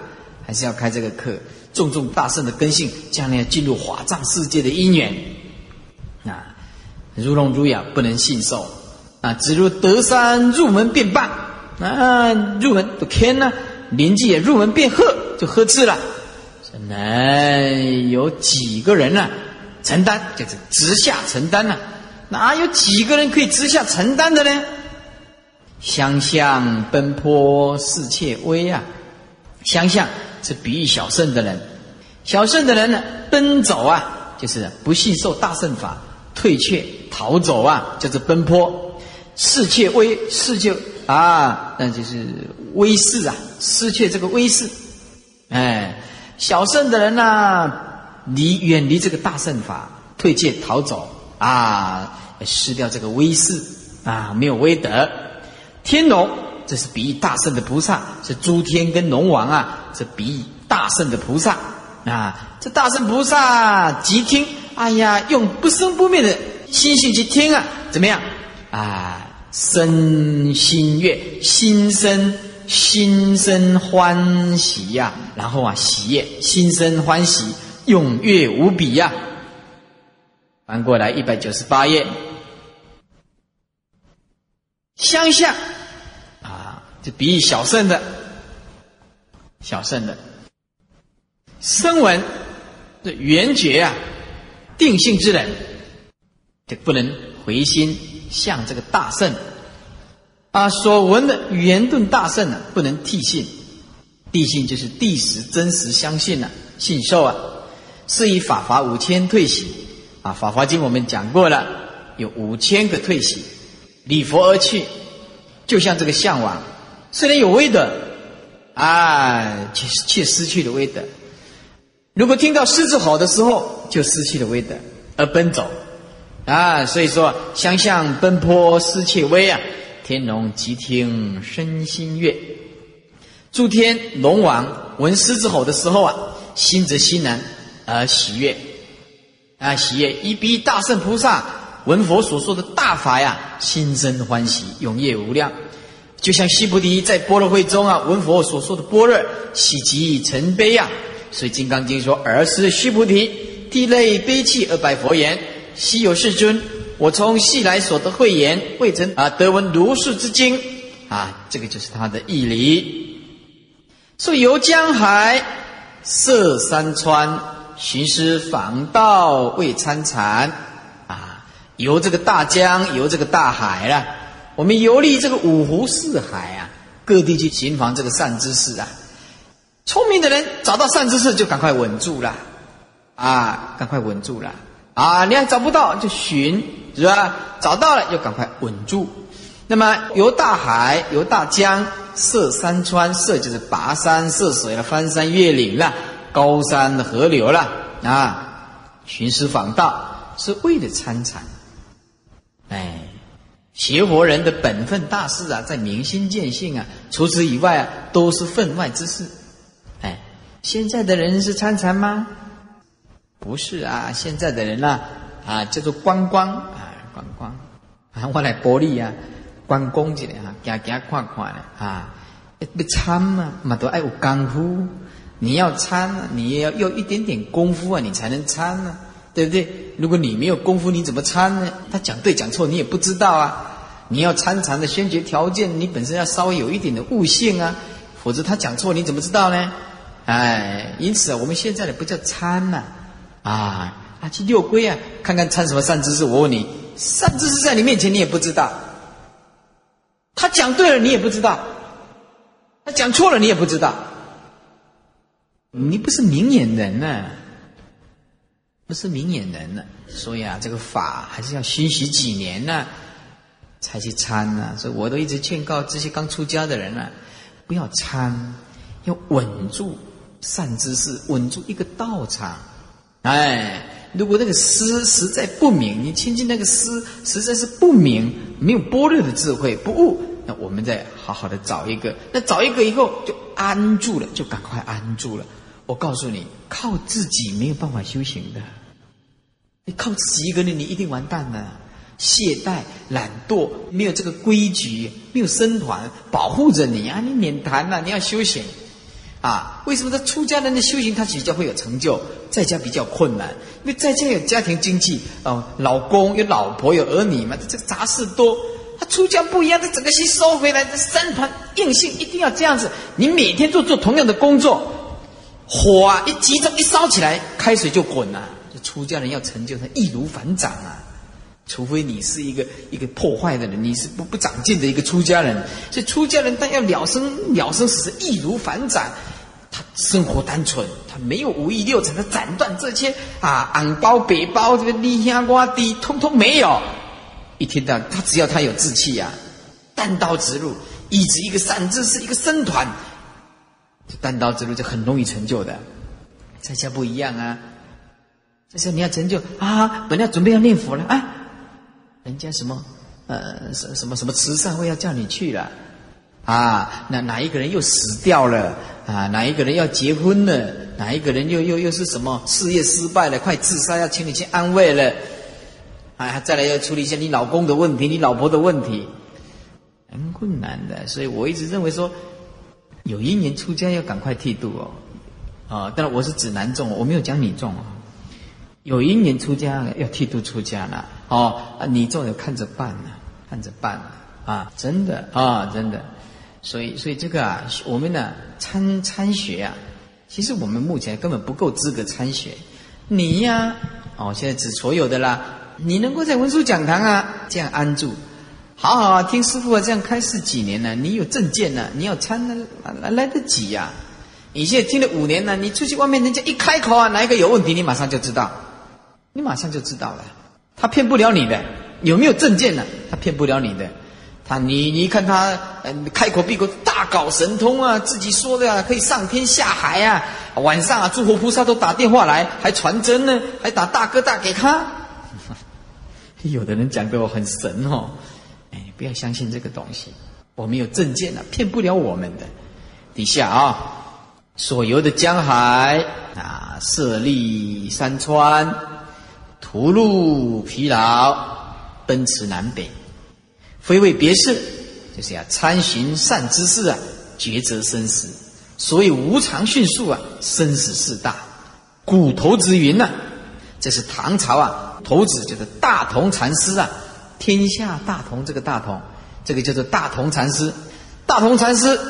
还是要开这个课，重重大圣的根性，将来进入华藏世界的因缘啊，如聋如哑，不能信受啊，只如德山入门便棒啊，入门都天呢。年纪也入门便喝，就喝斥了。能有几个人呢？承担就是直下承担呢？哪有几个人可以直下承担的呢？相向奔波世切微啊！相向是比喻小圣的人，小圣的人呢，奔走啊，就是不信受大圣法，退却逃走啊，叫做奔波。似切微，似就啊，那就是威势啊。失去这个威势，哎，小圣的人呢，离远离这个大圣法，退却逃走啊，失掉这个威势啊，没有威德。天龙，这是比喻大圣的菩萨，是诸天跟龙王啊，这比喻大圣的菩萨啊。这大圣菩萨即听，哎呀，用不生不灭的心性去听啊，怎么样啊？身心悦，心生。心生欢喜呀，然后啊，喜悦，心生欢喜，踊跃无比呀。翻过来一百九十八页，相向，就比喻小圣的，小圣的声闻的圆觉啊，定性之人，就不能回心向这个大圣。啊，所闻的圆顿大圣呢，不能替信，地信就是地实真实相信了，信受啊，是以法华五千退洗啊，法华经我们讲过了，有五千个退洗，礼佛而去，就像这个向往，虽然有威德，啊，却却失去了威德。如果听到狮子吼的时候，就失去了威德而奔走，啊，所以说相向奔波失去威啊。天龙即听身心悦，诸天龙王闻狮子吼的时候啊，心则欣然而喜悦，啊喜悦！一逼大圣菩萨闻佛所说的大法呀，心生欢喜，永业无量。就像须菩提在般若会中啊，闻佛所说的般若，喜极成悲啊。所以《金刚经》说：“尔时须菩提涕泪悲泣而拜佛言：昔有世尊。”我从昔来所得慧言，未曾啊得闻如是之经啊，这个就是他的义理。说游江海，涉山川，寻师访道，未参禅啊！游这个大江，游这个大海啦。我们游历这个五湖四海啊，各地去寻访这个善知识啊。聪明的人找到善知识就赶快稳住了，啊，赶快稳住了啊！你还找不到就寻，是吧？找到了就赶快稳住。那么游大海，游大江。涉山川，涉就是跋山涉水了，翻山越岭了，高山的河流了啊！寻师访道是为了参禅。哎，学佛人的本分大事啊，在明心见性啊。除此以外啊，都是分外之事。哎，现在的人是参禅吗？不是啊，现在的人呢啊，叫做观光啊，观光啊，我来玻璃啊。关公一下啊，行行看看的啊，要参嘛，嘛都爱有功夫。你要参，你也要有一点点功夫啊，你才能参呢，对不对？如果你没有功夫，你怎么参呢？他讲对讲错，你也不知道啊。你要参禅的先决条件，你本身要稍微有一点的悟性啊，否则他讲错，你怎么知道呢？哎，因此，我们现在的不叫参呐，啊，啊去六归啊，看看参什么善知识。我问你，善知识在你面前，你也不知道。他讲对了，你也不知道；他讲错了，你也不知道。你不是明眼人呢，不是明眼人呢。所以啊，这个法还是要熏习几年呢，才去参呢。所以我都一直劝告这些刚出家的人啊，不要参，要稳住善知识，稳住一个道场。哎，如果那个师实在不明，你亲近那个师实在是不明，没有般若的智慧，不悟。那我们再好好的找一个，那找一个以后就安住了，就赶快安住了。我告诉你，靠自己没有办法修行的，你靠自己一个人，你一定完蛋了。懈怠、懒惰，没有这个规矩，没有僧团保护着你啊，你免谈了。你要修行啊？为什么在出家人的修行他比较会有成就，在家比较困难？因为在家有家庭经济哦，老公有老婆有儿女嘛，这个杂事多。他出家不一样，他整个心收回来，这三团硬性一定要这样子。你每天做做同样的工作，火啊一集中一烧起来，开水就滚了。这出家人要成就，他易如反掌啊！除非你是一个一个破坏的人，你是不不长进的一个出家人。所以出家人但要了生了生死，易如反掌。他生活单纯，他没有五欲六尘的斩断这些啊，昂包北包这个低下瓜低，通通没有。一听到他，只要他有志气啊，单刀直入，一直一个善知识，一个僧团，单刀直入就很容易成就的。在家不一样啊，在家你要成就啊，本来准备要念佛了啊，人家什么呃什什么什么慈善会要叫你去了。啊，哪哪一个人又死掉了？啊，哪一个人要结婚了，哪一个人又又又是什么事业失败了，快自杀要请你去安慰了。啊，再来要处理一下你老公的问题，你老婆的问题，很困难的。所以我一直认为说，有一年出家要赶快剃度哦，啊，当然我是指男众，我没有讲女众哦。有一年出家要剃度出家了，哦，啊，你众要看着办呢，看着办呢啊，真的啊，真的。所以，所以这个啊，我们呢参参学啊，其实我们目前根本不够资格参学。你呀，哦，现在指所有的啦。你能够在文殊讲堂啊这样安住，好好啊听师傅啊这样开示几年呢？你有证件呢？你要参呢来来得及呀？你现在听了五年呢，你出去外面人家一开口啊，哪一个有问题，你马上就知道，你马上就知道了。他骗不了你的，有没有证件呢？他骗不了你的。他你你看他嗯开口闭口大搞神通啊，自己说的啊可以上天下海啊，晚上啊诸佛菩萨都打电话来，还传真呢，还打大哥大给他。有的人讲的我很神哦，哎，不要相信这个东西。我们有证件了，骗不了我们的。底下啊，所游的江海啊，涉历山川，途路疲劳，奔驰南北，非为别事，就是要参行善知识啊，抉择生死。所以无常迅速啊，生死事大，古头之云呐。这是唐朝啊，头子就是大同禅师啊，天下大同这个大同，这个叫做大同禅师。大同禅师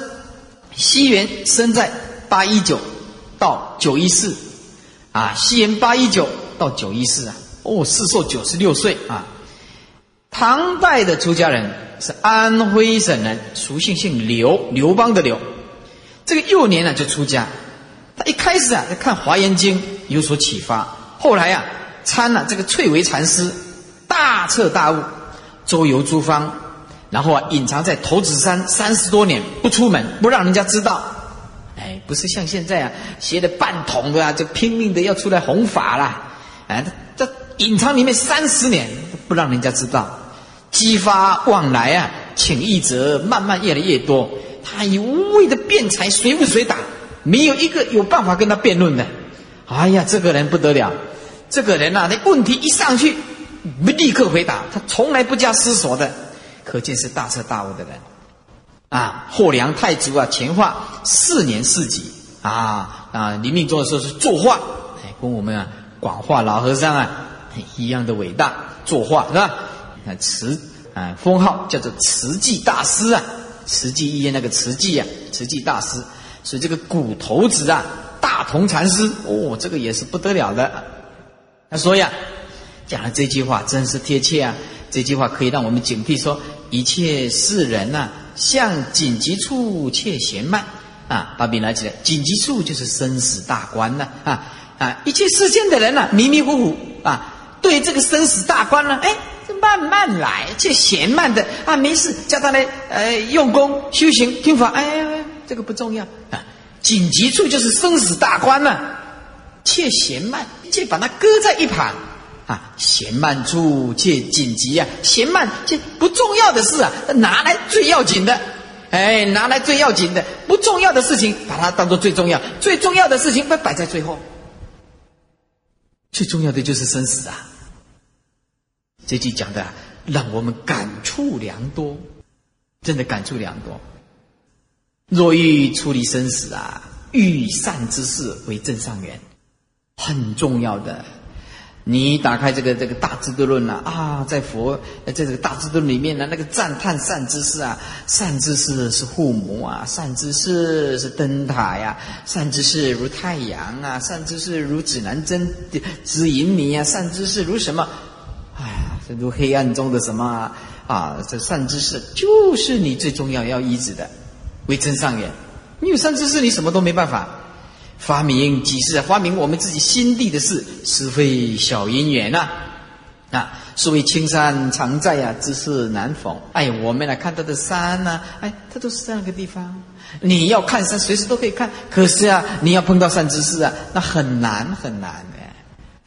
西元生在八一九到九一四，啊，西元八一九到九一四啊，哦，世寿九十六岁啊。唐代的出家人是安徽省人，俗姓姓刘，刘邦的刘。这个幼年呢就出家，他一开始啊在看《华严经》有所启发，后来啊参了这个翠微禅师，大彻大悟，周游诸方，然后啊隐藏在头子山三十多年不出门，不让人家知道。哎，不是像现在啊学的半桶的啊，就拼命的要出来弘法啦。哎，他这隐藏里面三十年不让人家知道，激发往来啊，请益者慢慢越来越多。他以无谓的辩才，随不随打，没有一个有办法跟他辩论的。哎呀，这个人不得了，这个人呐，那问题一上去，不立刻回答，他从来不加思索的，可见是大彻大悟的人。啊，霍良太祖啊，乾化四年四级啊啊，临命终的时候是作画，哎，跟我们啊广化老和尚啊一样的伟大，作画是吧？啊，慈啊，封号叫做慈济大师啊。慈济医院那个慈济啊，慈济大师，所以这个骨头子啊，大同禅师哦，这个也是不得了的。他说呀，讲了这句话真是贴切啊，这句话可以让我们警惕说，一切世人呐，向紧急处切嫌慢啊。把笔拿起来，紧急处就是生死大关呐啊啊！一切世间的人呐，迷迷糊糊啊，对这个生死大关呢，哎。这慢慢来，这闲慢的啊，没事，叫他来呃用功修行听法，哎，这个不重要啊。紧急处就是生死大关呐，切闲慢，切把它搁在一旁啊。闲慢处切紧急啊，闲慢切不重要的事啊，拿来最要紧的，哎，拿来最要紧的，不重要的事情把它当做最重要，最重要的事情被摆在最后，最重要的就是生死啊。这句讲的让我们感触良多，真的感触良多。若欲处理生死啊，欲善之事为正上缘，很重要的。你打开这个这个大智度论呐啊，在佛在这个大智度里面呢，那个赞叹善知识啊，善知识是父母啊，善知识是灯塔呀，善知识如太阳啊，善知识如指南针指引你啊，善知识如什么？哎正如黑暗中的什么啊？啊这善知识就是你最重要要医治的，为真上缘。你有善知识，你什么都没办法。发明即是发明我们自己心地的事，是非小因缘呐。啊，所谓青山常在呀，知识难逢。哎，我们来看到的山呐，哎，它都是这样一个地方。你要看山，随时都可以看。可是啊，你要碰到善知识啊，那很难很难。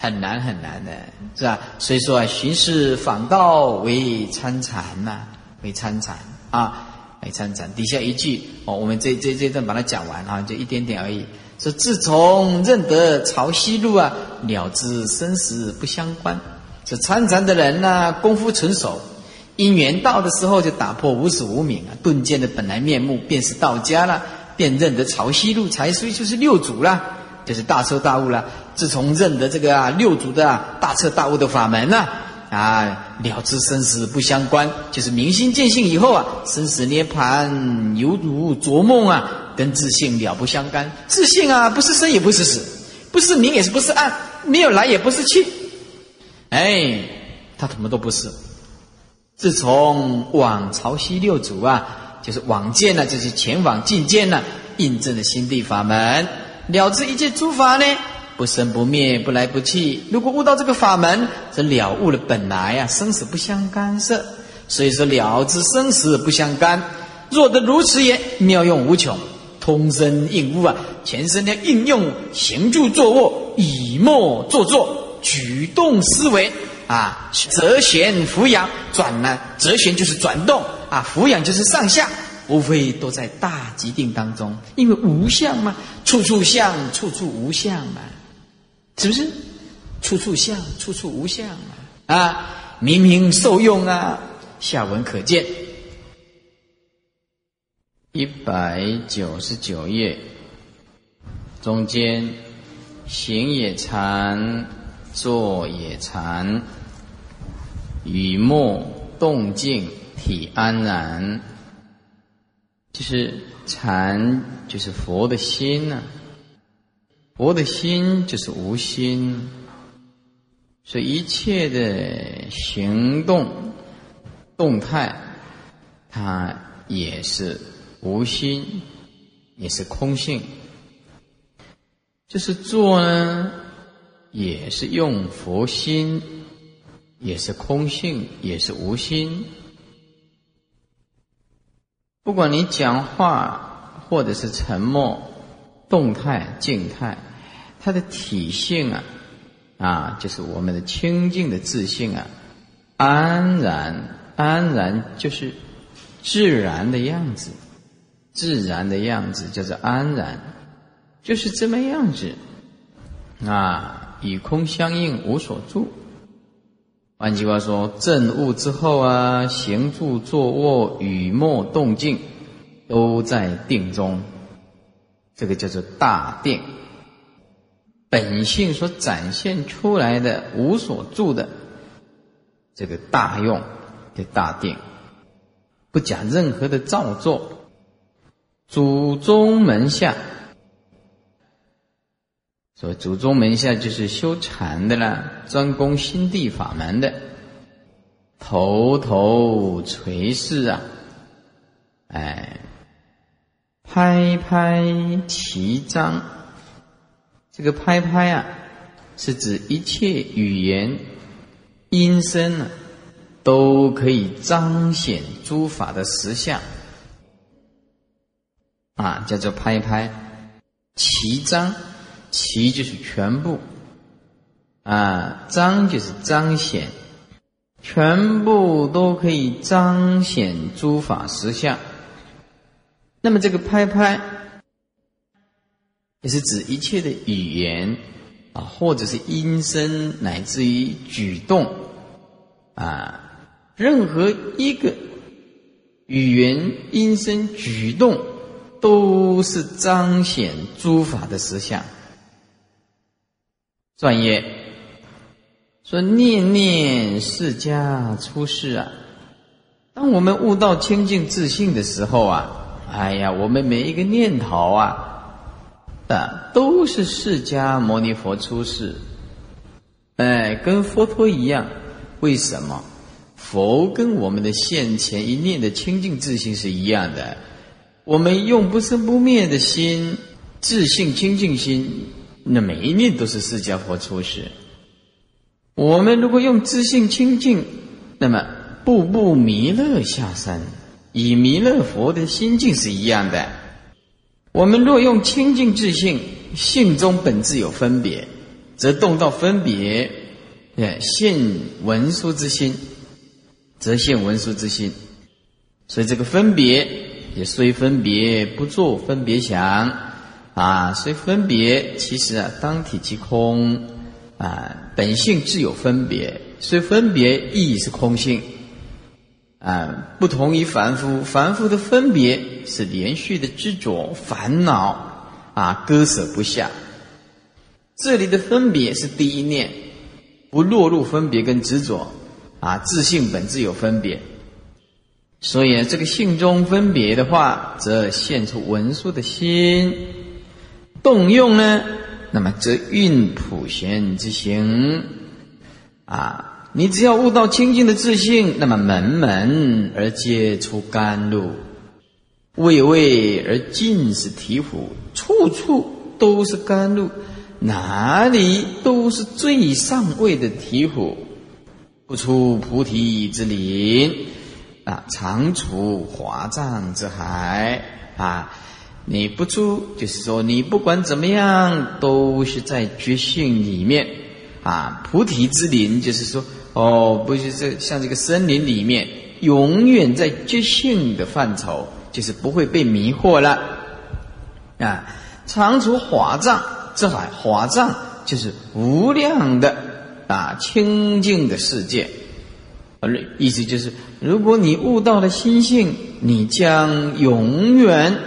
很难很难的，是吧？所以说啊，寻事访道为参禅呐，为参禅啊，为参禅。底下一句哦，我们这这这段把它讲完啊，就一点点而已。说自从认得潮汐路啊，了知生死不相关。这参禅的人呢，功夫成熟，因缘到的时候就打破无始无明啊，顿见的本来面目，便是道家了，便认得潮汐路才所以就是六祖了。就是大彻大悟了。自从认得这个啊六祖的大彻大悟的法门呢，啊了知生死不相关，就是明心见性以后啊，生死涅盘犹如昨梦啊，跟自信了不相干。自信啊，不是生也不是死，不是明也是不是暗，没有来也不是去，哎，他什么都不是。自从往朝夕六祖啊，就是往见呢，就是前往进见呢，印证了心地法门。了知一切诸法呢，不生不灭，不来不去。如果悟到这个法门，则了悟了本来啊，生死不相干涉。所以说了知生死不相干。若得如此也，妙用无穷，通身应物啊，全身的应用行住坐卧，以默坐坐，举动思维啊，折旋俯仰转呢，折旋就是转动啊，俯仰就是上下。无非都在大极定当中，因为无相嘛，处处相，处处无相嘛，是不是？处处相，处处无相嘛，啊，明明受用啊。下文可见，一百九十九页中间，行也禅，坐也禅，语默动静，体安然。就是禅，就是佛的心呢。佛的心就是无心，所以一切的行动、动态，它也是无心，也是空性。就是做呢，也是用佛心，也是空性，也是无心。不管你讲话，或者是沉默，动态、静态。它的体性啊，啊，就是我们的清净的自信啊，安然，安然就是自然的样子，自然的样子叫做安然，就是这么样子，啊，与空相应，无所住。换句话说，正悟之后啊，行住坐卧、语默动静，都在定中，这个叫做大定。本性所展现出来的无所住的这个大用的大定，不讲任何的造作，祖宗门下，所以祖宗门下就是修禅的啦，专攻心地法门的，头头垂视啊，哎，拍拍其章。这个拍拍啊，是指一切语言、音声呢，都可以彰显诸法的实相啊，叫做拍拍。齐彰，其就是全部啊，彰就是彰显，全部都可以彰显诸法实相。那么这个拍拍。也是指一切的语言啊，或者是音声，乃至于举动啊，任何一个语言、音声、举动，都是彰显诸法的实相。专业说：“念念释迦出世啊！当我们悟到清净自信的时候啊，哎呀，我们每一个念头啊啊。”都是释迦牟尼佛出世，哎，跟佛陀一样。为什么？佛跟我们的现前一念的清净自信是一样的。我们用不生不灭的心，自信清净心，那每一念都是释迦佛出世。我们如果用自信清净，那么步步弥勒下山，以弥勒佛的心境是一样的。我们若用清净自信，性中本自有分别，则动到分别，哎，现文殊之心，则现文殊之心。所以这个分别也虽分别，不做分别想啊，虽分别，其实啊，当体即空啊，本性自有分别，虽分别亦是空性。啊，不同于凡夫，凡夫的分别是连续的执着、烦恼啊，割舍不下。这里的分别是第一念，不落入分别跟执着啊，自性本自有分别。所以这个性中分别的话，则现出文殊的心动用呢，那么则运普贤之行啊。你只要悟到清净的自信，那么门门而皆出甘露，位位而尽是醍醐，处处都是甘露，哪里都是最上位的醍醐，不出菩提之林啊，常处华藏之海啊！你不出，就是说你不管怎么样，都是在觉性里面啊，菩提之林，就是说。哦，不是这像这个森林里面，永远在觉性的范畴，就是不会被迷惑了啊！常处华藏之海，华藏就是无量的啊清净的世界。意思就是，如果你悟到了心性，你将永远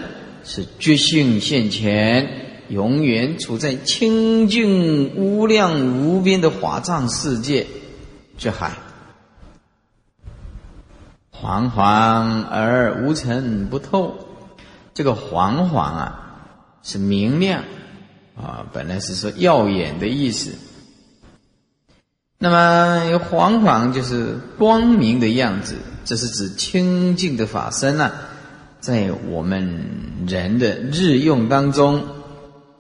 是觉性现前，永远处在清净无量无边的华藏世界。之海，惶惶而无尘不透，这个黄黄啊，是明亮啊，本来是说耀眼的意思。那么黄黄就是光明的样子，这是指清净的法身啊，在我们人的日用当中，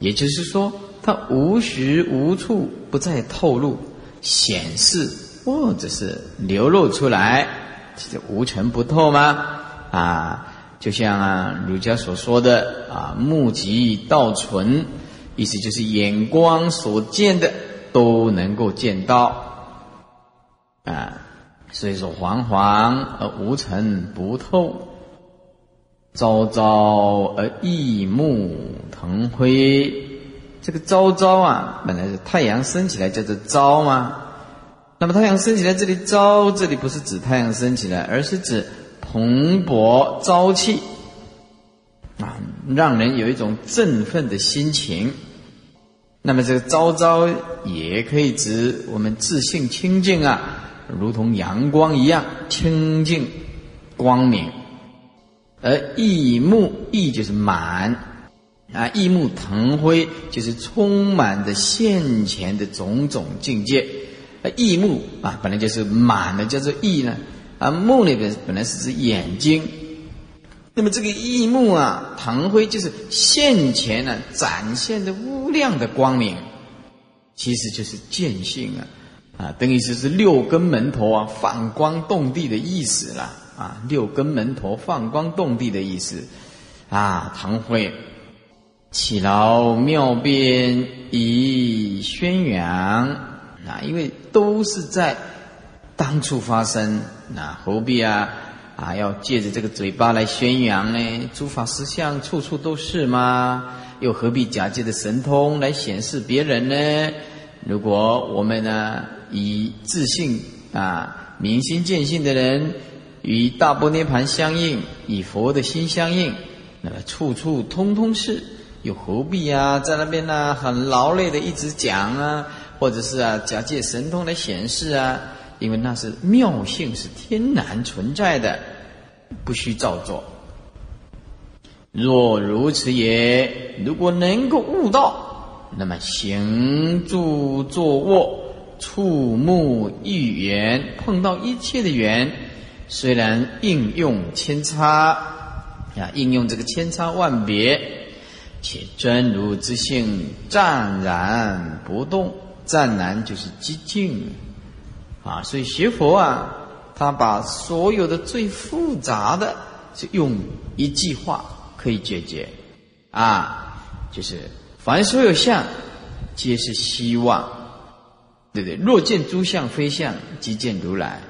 也就是说，它无时无处不在透露、显示，或者是流露出来，这无尘不透吗？啊，就像啊儒家所说的啊，目极道存，意思就是眼光所见的都能够见到。啊，所以说黄黄而无尘不透，朝朝而异目腾辉。这个朝朝啊，本来是太阳升起来叫做朝吗？那么太阳升起来，这里朝这里不是指太阳升起来，而是指蓬勃朝气啊，让人有一种振奋的心情。那么这个朝朝也可以指我们自信清净啊。如同阳光一样清净光明，而异目异就是满啊，异目腾辉就是充满着现前的种种境界。啊，异目啊，本来就是满的，叫做异呢。啊，目那边本来是指眼睛，那么这个异目啊，腾辉就是现前呢展现的无量的光明，其实就是见性啊。啊，等于是是六根门头啊，放光动地的意思了啊，六根门头放光动地的意思啊，唐慧，起劳妙辩以宣扬啊，因为都是在当初发生，那何必啊啊，要借着这个嘴巴来宣扬呢？诸法实相处处都是吗？又何必假借的神通来显示别人呢？如果我们呢？以自信啊，明心见性的人，与大波涅盘相应，与佛的心相应，那么处处通通是，又何必啊，在那边呢很劳累的一直讲啊，或者是啊假借神通来显示啊，因为那是妙性，是天然存在的，不需造作。若如此也，如果能够悟道，那么行住坐卧。触目一缘，碰到一切的缘，虽然应用千差啊，应用这个千差万别，且真如之性湛然不动，湛然就是寂静啊。所以学佛啊，他把所有的最复杂的，就用一句话可以解决啊，就是凡所有相，皆是希望。对不对？若见诸相非相，即见如来，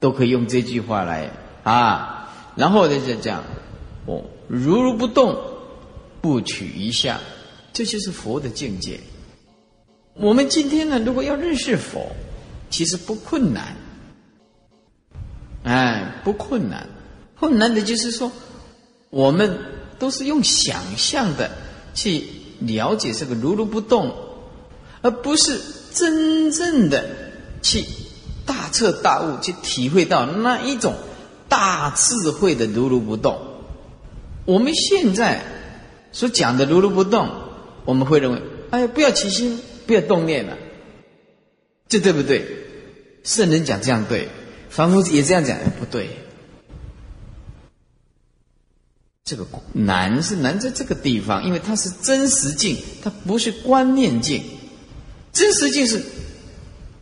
都可以用这句话来啊。然后呢再讲，哦，如如不动，不取一相，这就是佛的境界。我们今天呢，如果要认识佛，其实不困难，哎，不困难。困难的就是说，我们都是用想象的去了解这个如如不动，而不是。真正的去大彻大悟，去体会到那一种大智慧的如如不动。我们现在所讲的如如不动，我们会认为，哎，不要起心，不要动念了，这对不对？圣人讲这样对，凡夫也这样讲，不对。这个难是难在这个地方，因为它是真实境，它不是观念境。真实境是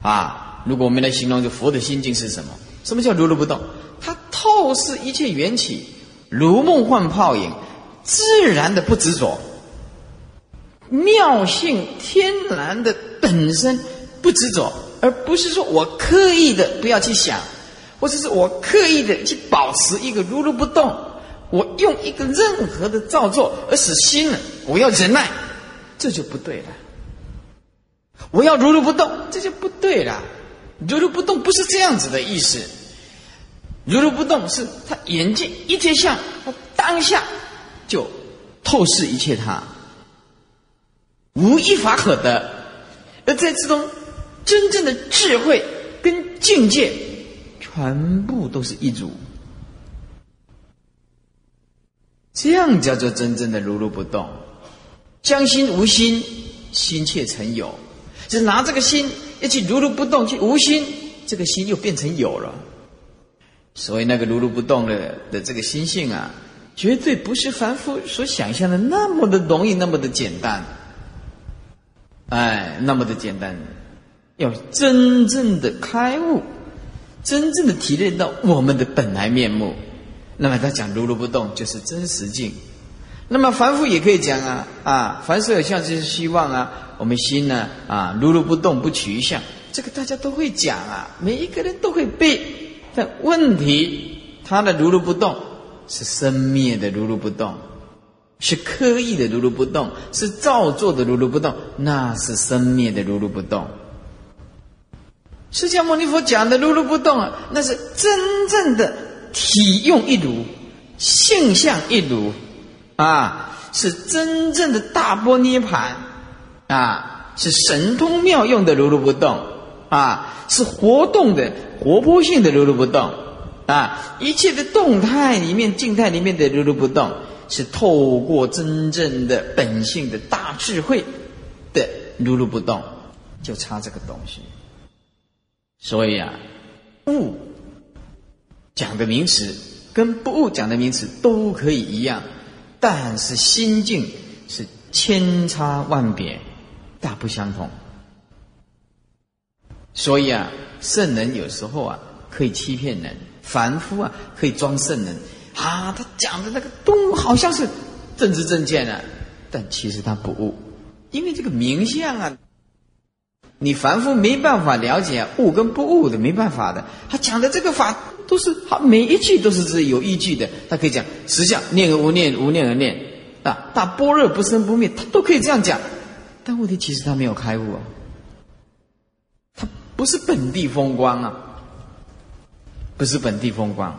啊，如果我们来形容这佛的心境是什么？什么叫如如不动？它透视一切缘起，如梦幻泡影，自然的不执着，妙性天然的本身不执着，而不是说我刻意的不要去想，或者是我刻意的去保持一个如如不动，我用一个任何的造作而使心呢，我要忍耐，这就不对了。我要如如不动，这就不对了。如如不动不是这样子的意思。如如不动是他眼睛一切相，他当下就透视一切他，无一法可得。而在这种真正的智慧跟境界，全部都是一组。这样叫做真正的如如不动。将心无心，心却成有。就拿这个心一去如如不动，去无心，这个心又变成有了。所以那个如如不动的的这个心性啊，绝对不是凡夫所想象的那么的容易，那么的简单。哎，那么的简单，要真正的开悟，真正的体验到我们的本来面目。那么他讲如如不动，就是真实境。那么凡夫也可以讲啊啊，凡所有相，就是希望啊，我们心呢啊，如如不动，不取相，这个大家都会讲啊，每一个人都会背。但问题，他的如如不动是生灭的如如不动，是刻意的如如不动，是造作的如如不动，那是生灭的如如不动。释迦牟尼佛讲的如如不动啊，那是真正的体用一如，性相一如。啊，是真正的大波涅盘，啊，是神通妙用的如如不动，啊，是活动的活泼性的如如不动，啊，一切的动态里面、静态里面的如如不动，是透过真正的本性的大智慧的如如不动，就差这个东西。所以啊，悟讲的名词跟不悟讲的名词都可以一样。但是心境是千差万别，大不相同。所以啊，圣人有时候啊可以欺骗人，凡夫啊可以装圣人啊。他讲的那个都好像是正知正见啊，但其实他不悟，因为这个名相啊，你凡夫没办法了解悟跟不悟的，没办法的。他讲的这个法。都是他每一句都是这有依据的，他可以讲实相念而无念，无念而念啊，大般若不生不灭，他都可以这样讲。但问题其实他没有开悟啊，他不是本地风光啊，不是本地风光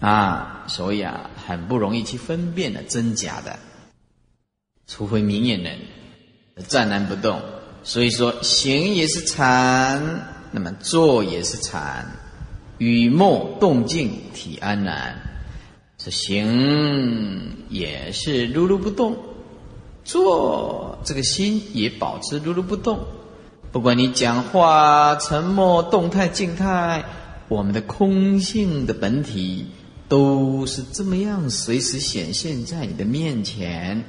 啊，所以啊，很不容易去分辨的真假的，除非明眼人站然不动。所以说行也是禅，那么坐也是禅。雨墨动静体安然，这行也是如如不动，坐这个心也保持如如不动。不管你讲话、沉默、动态、静态，我们的空性的本体都是这么样，随时显现在你的面前。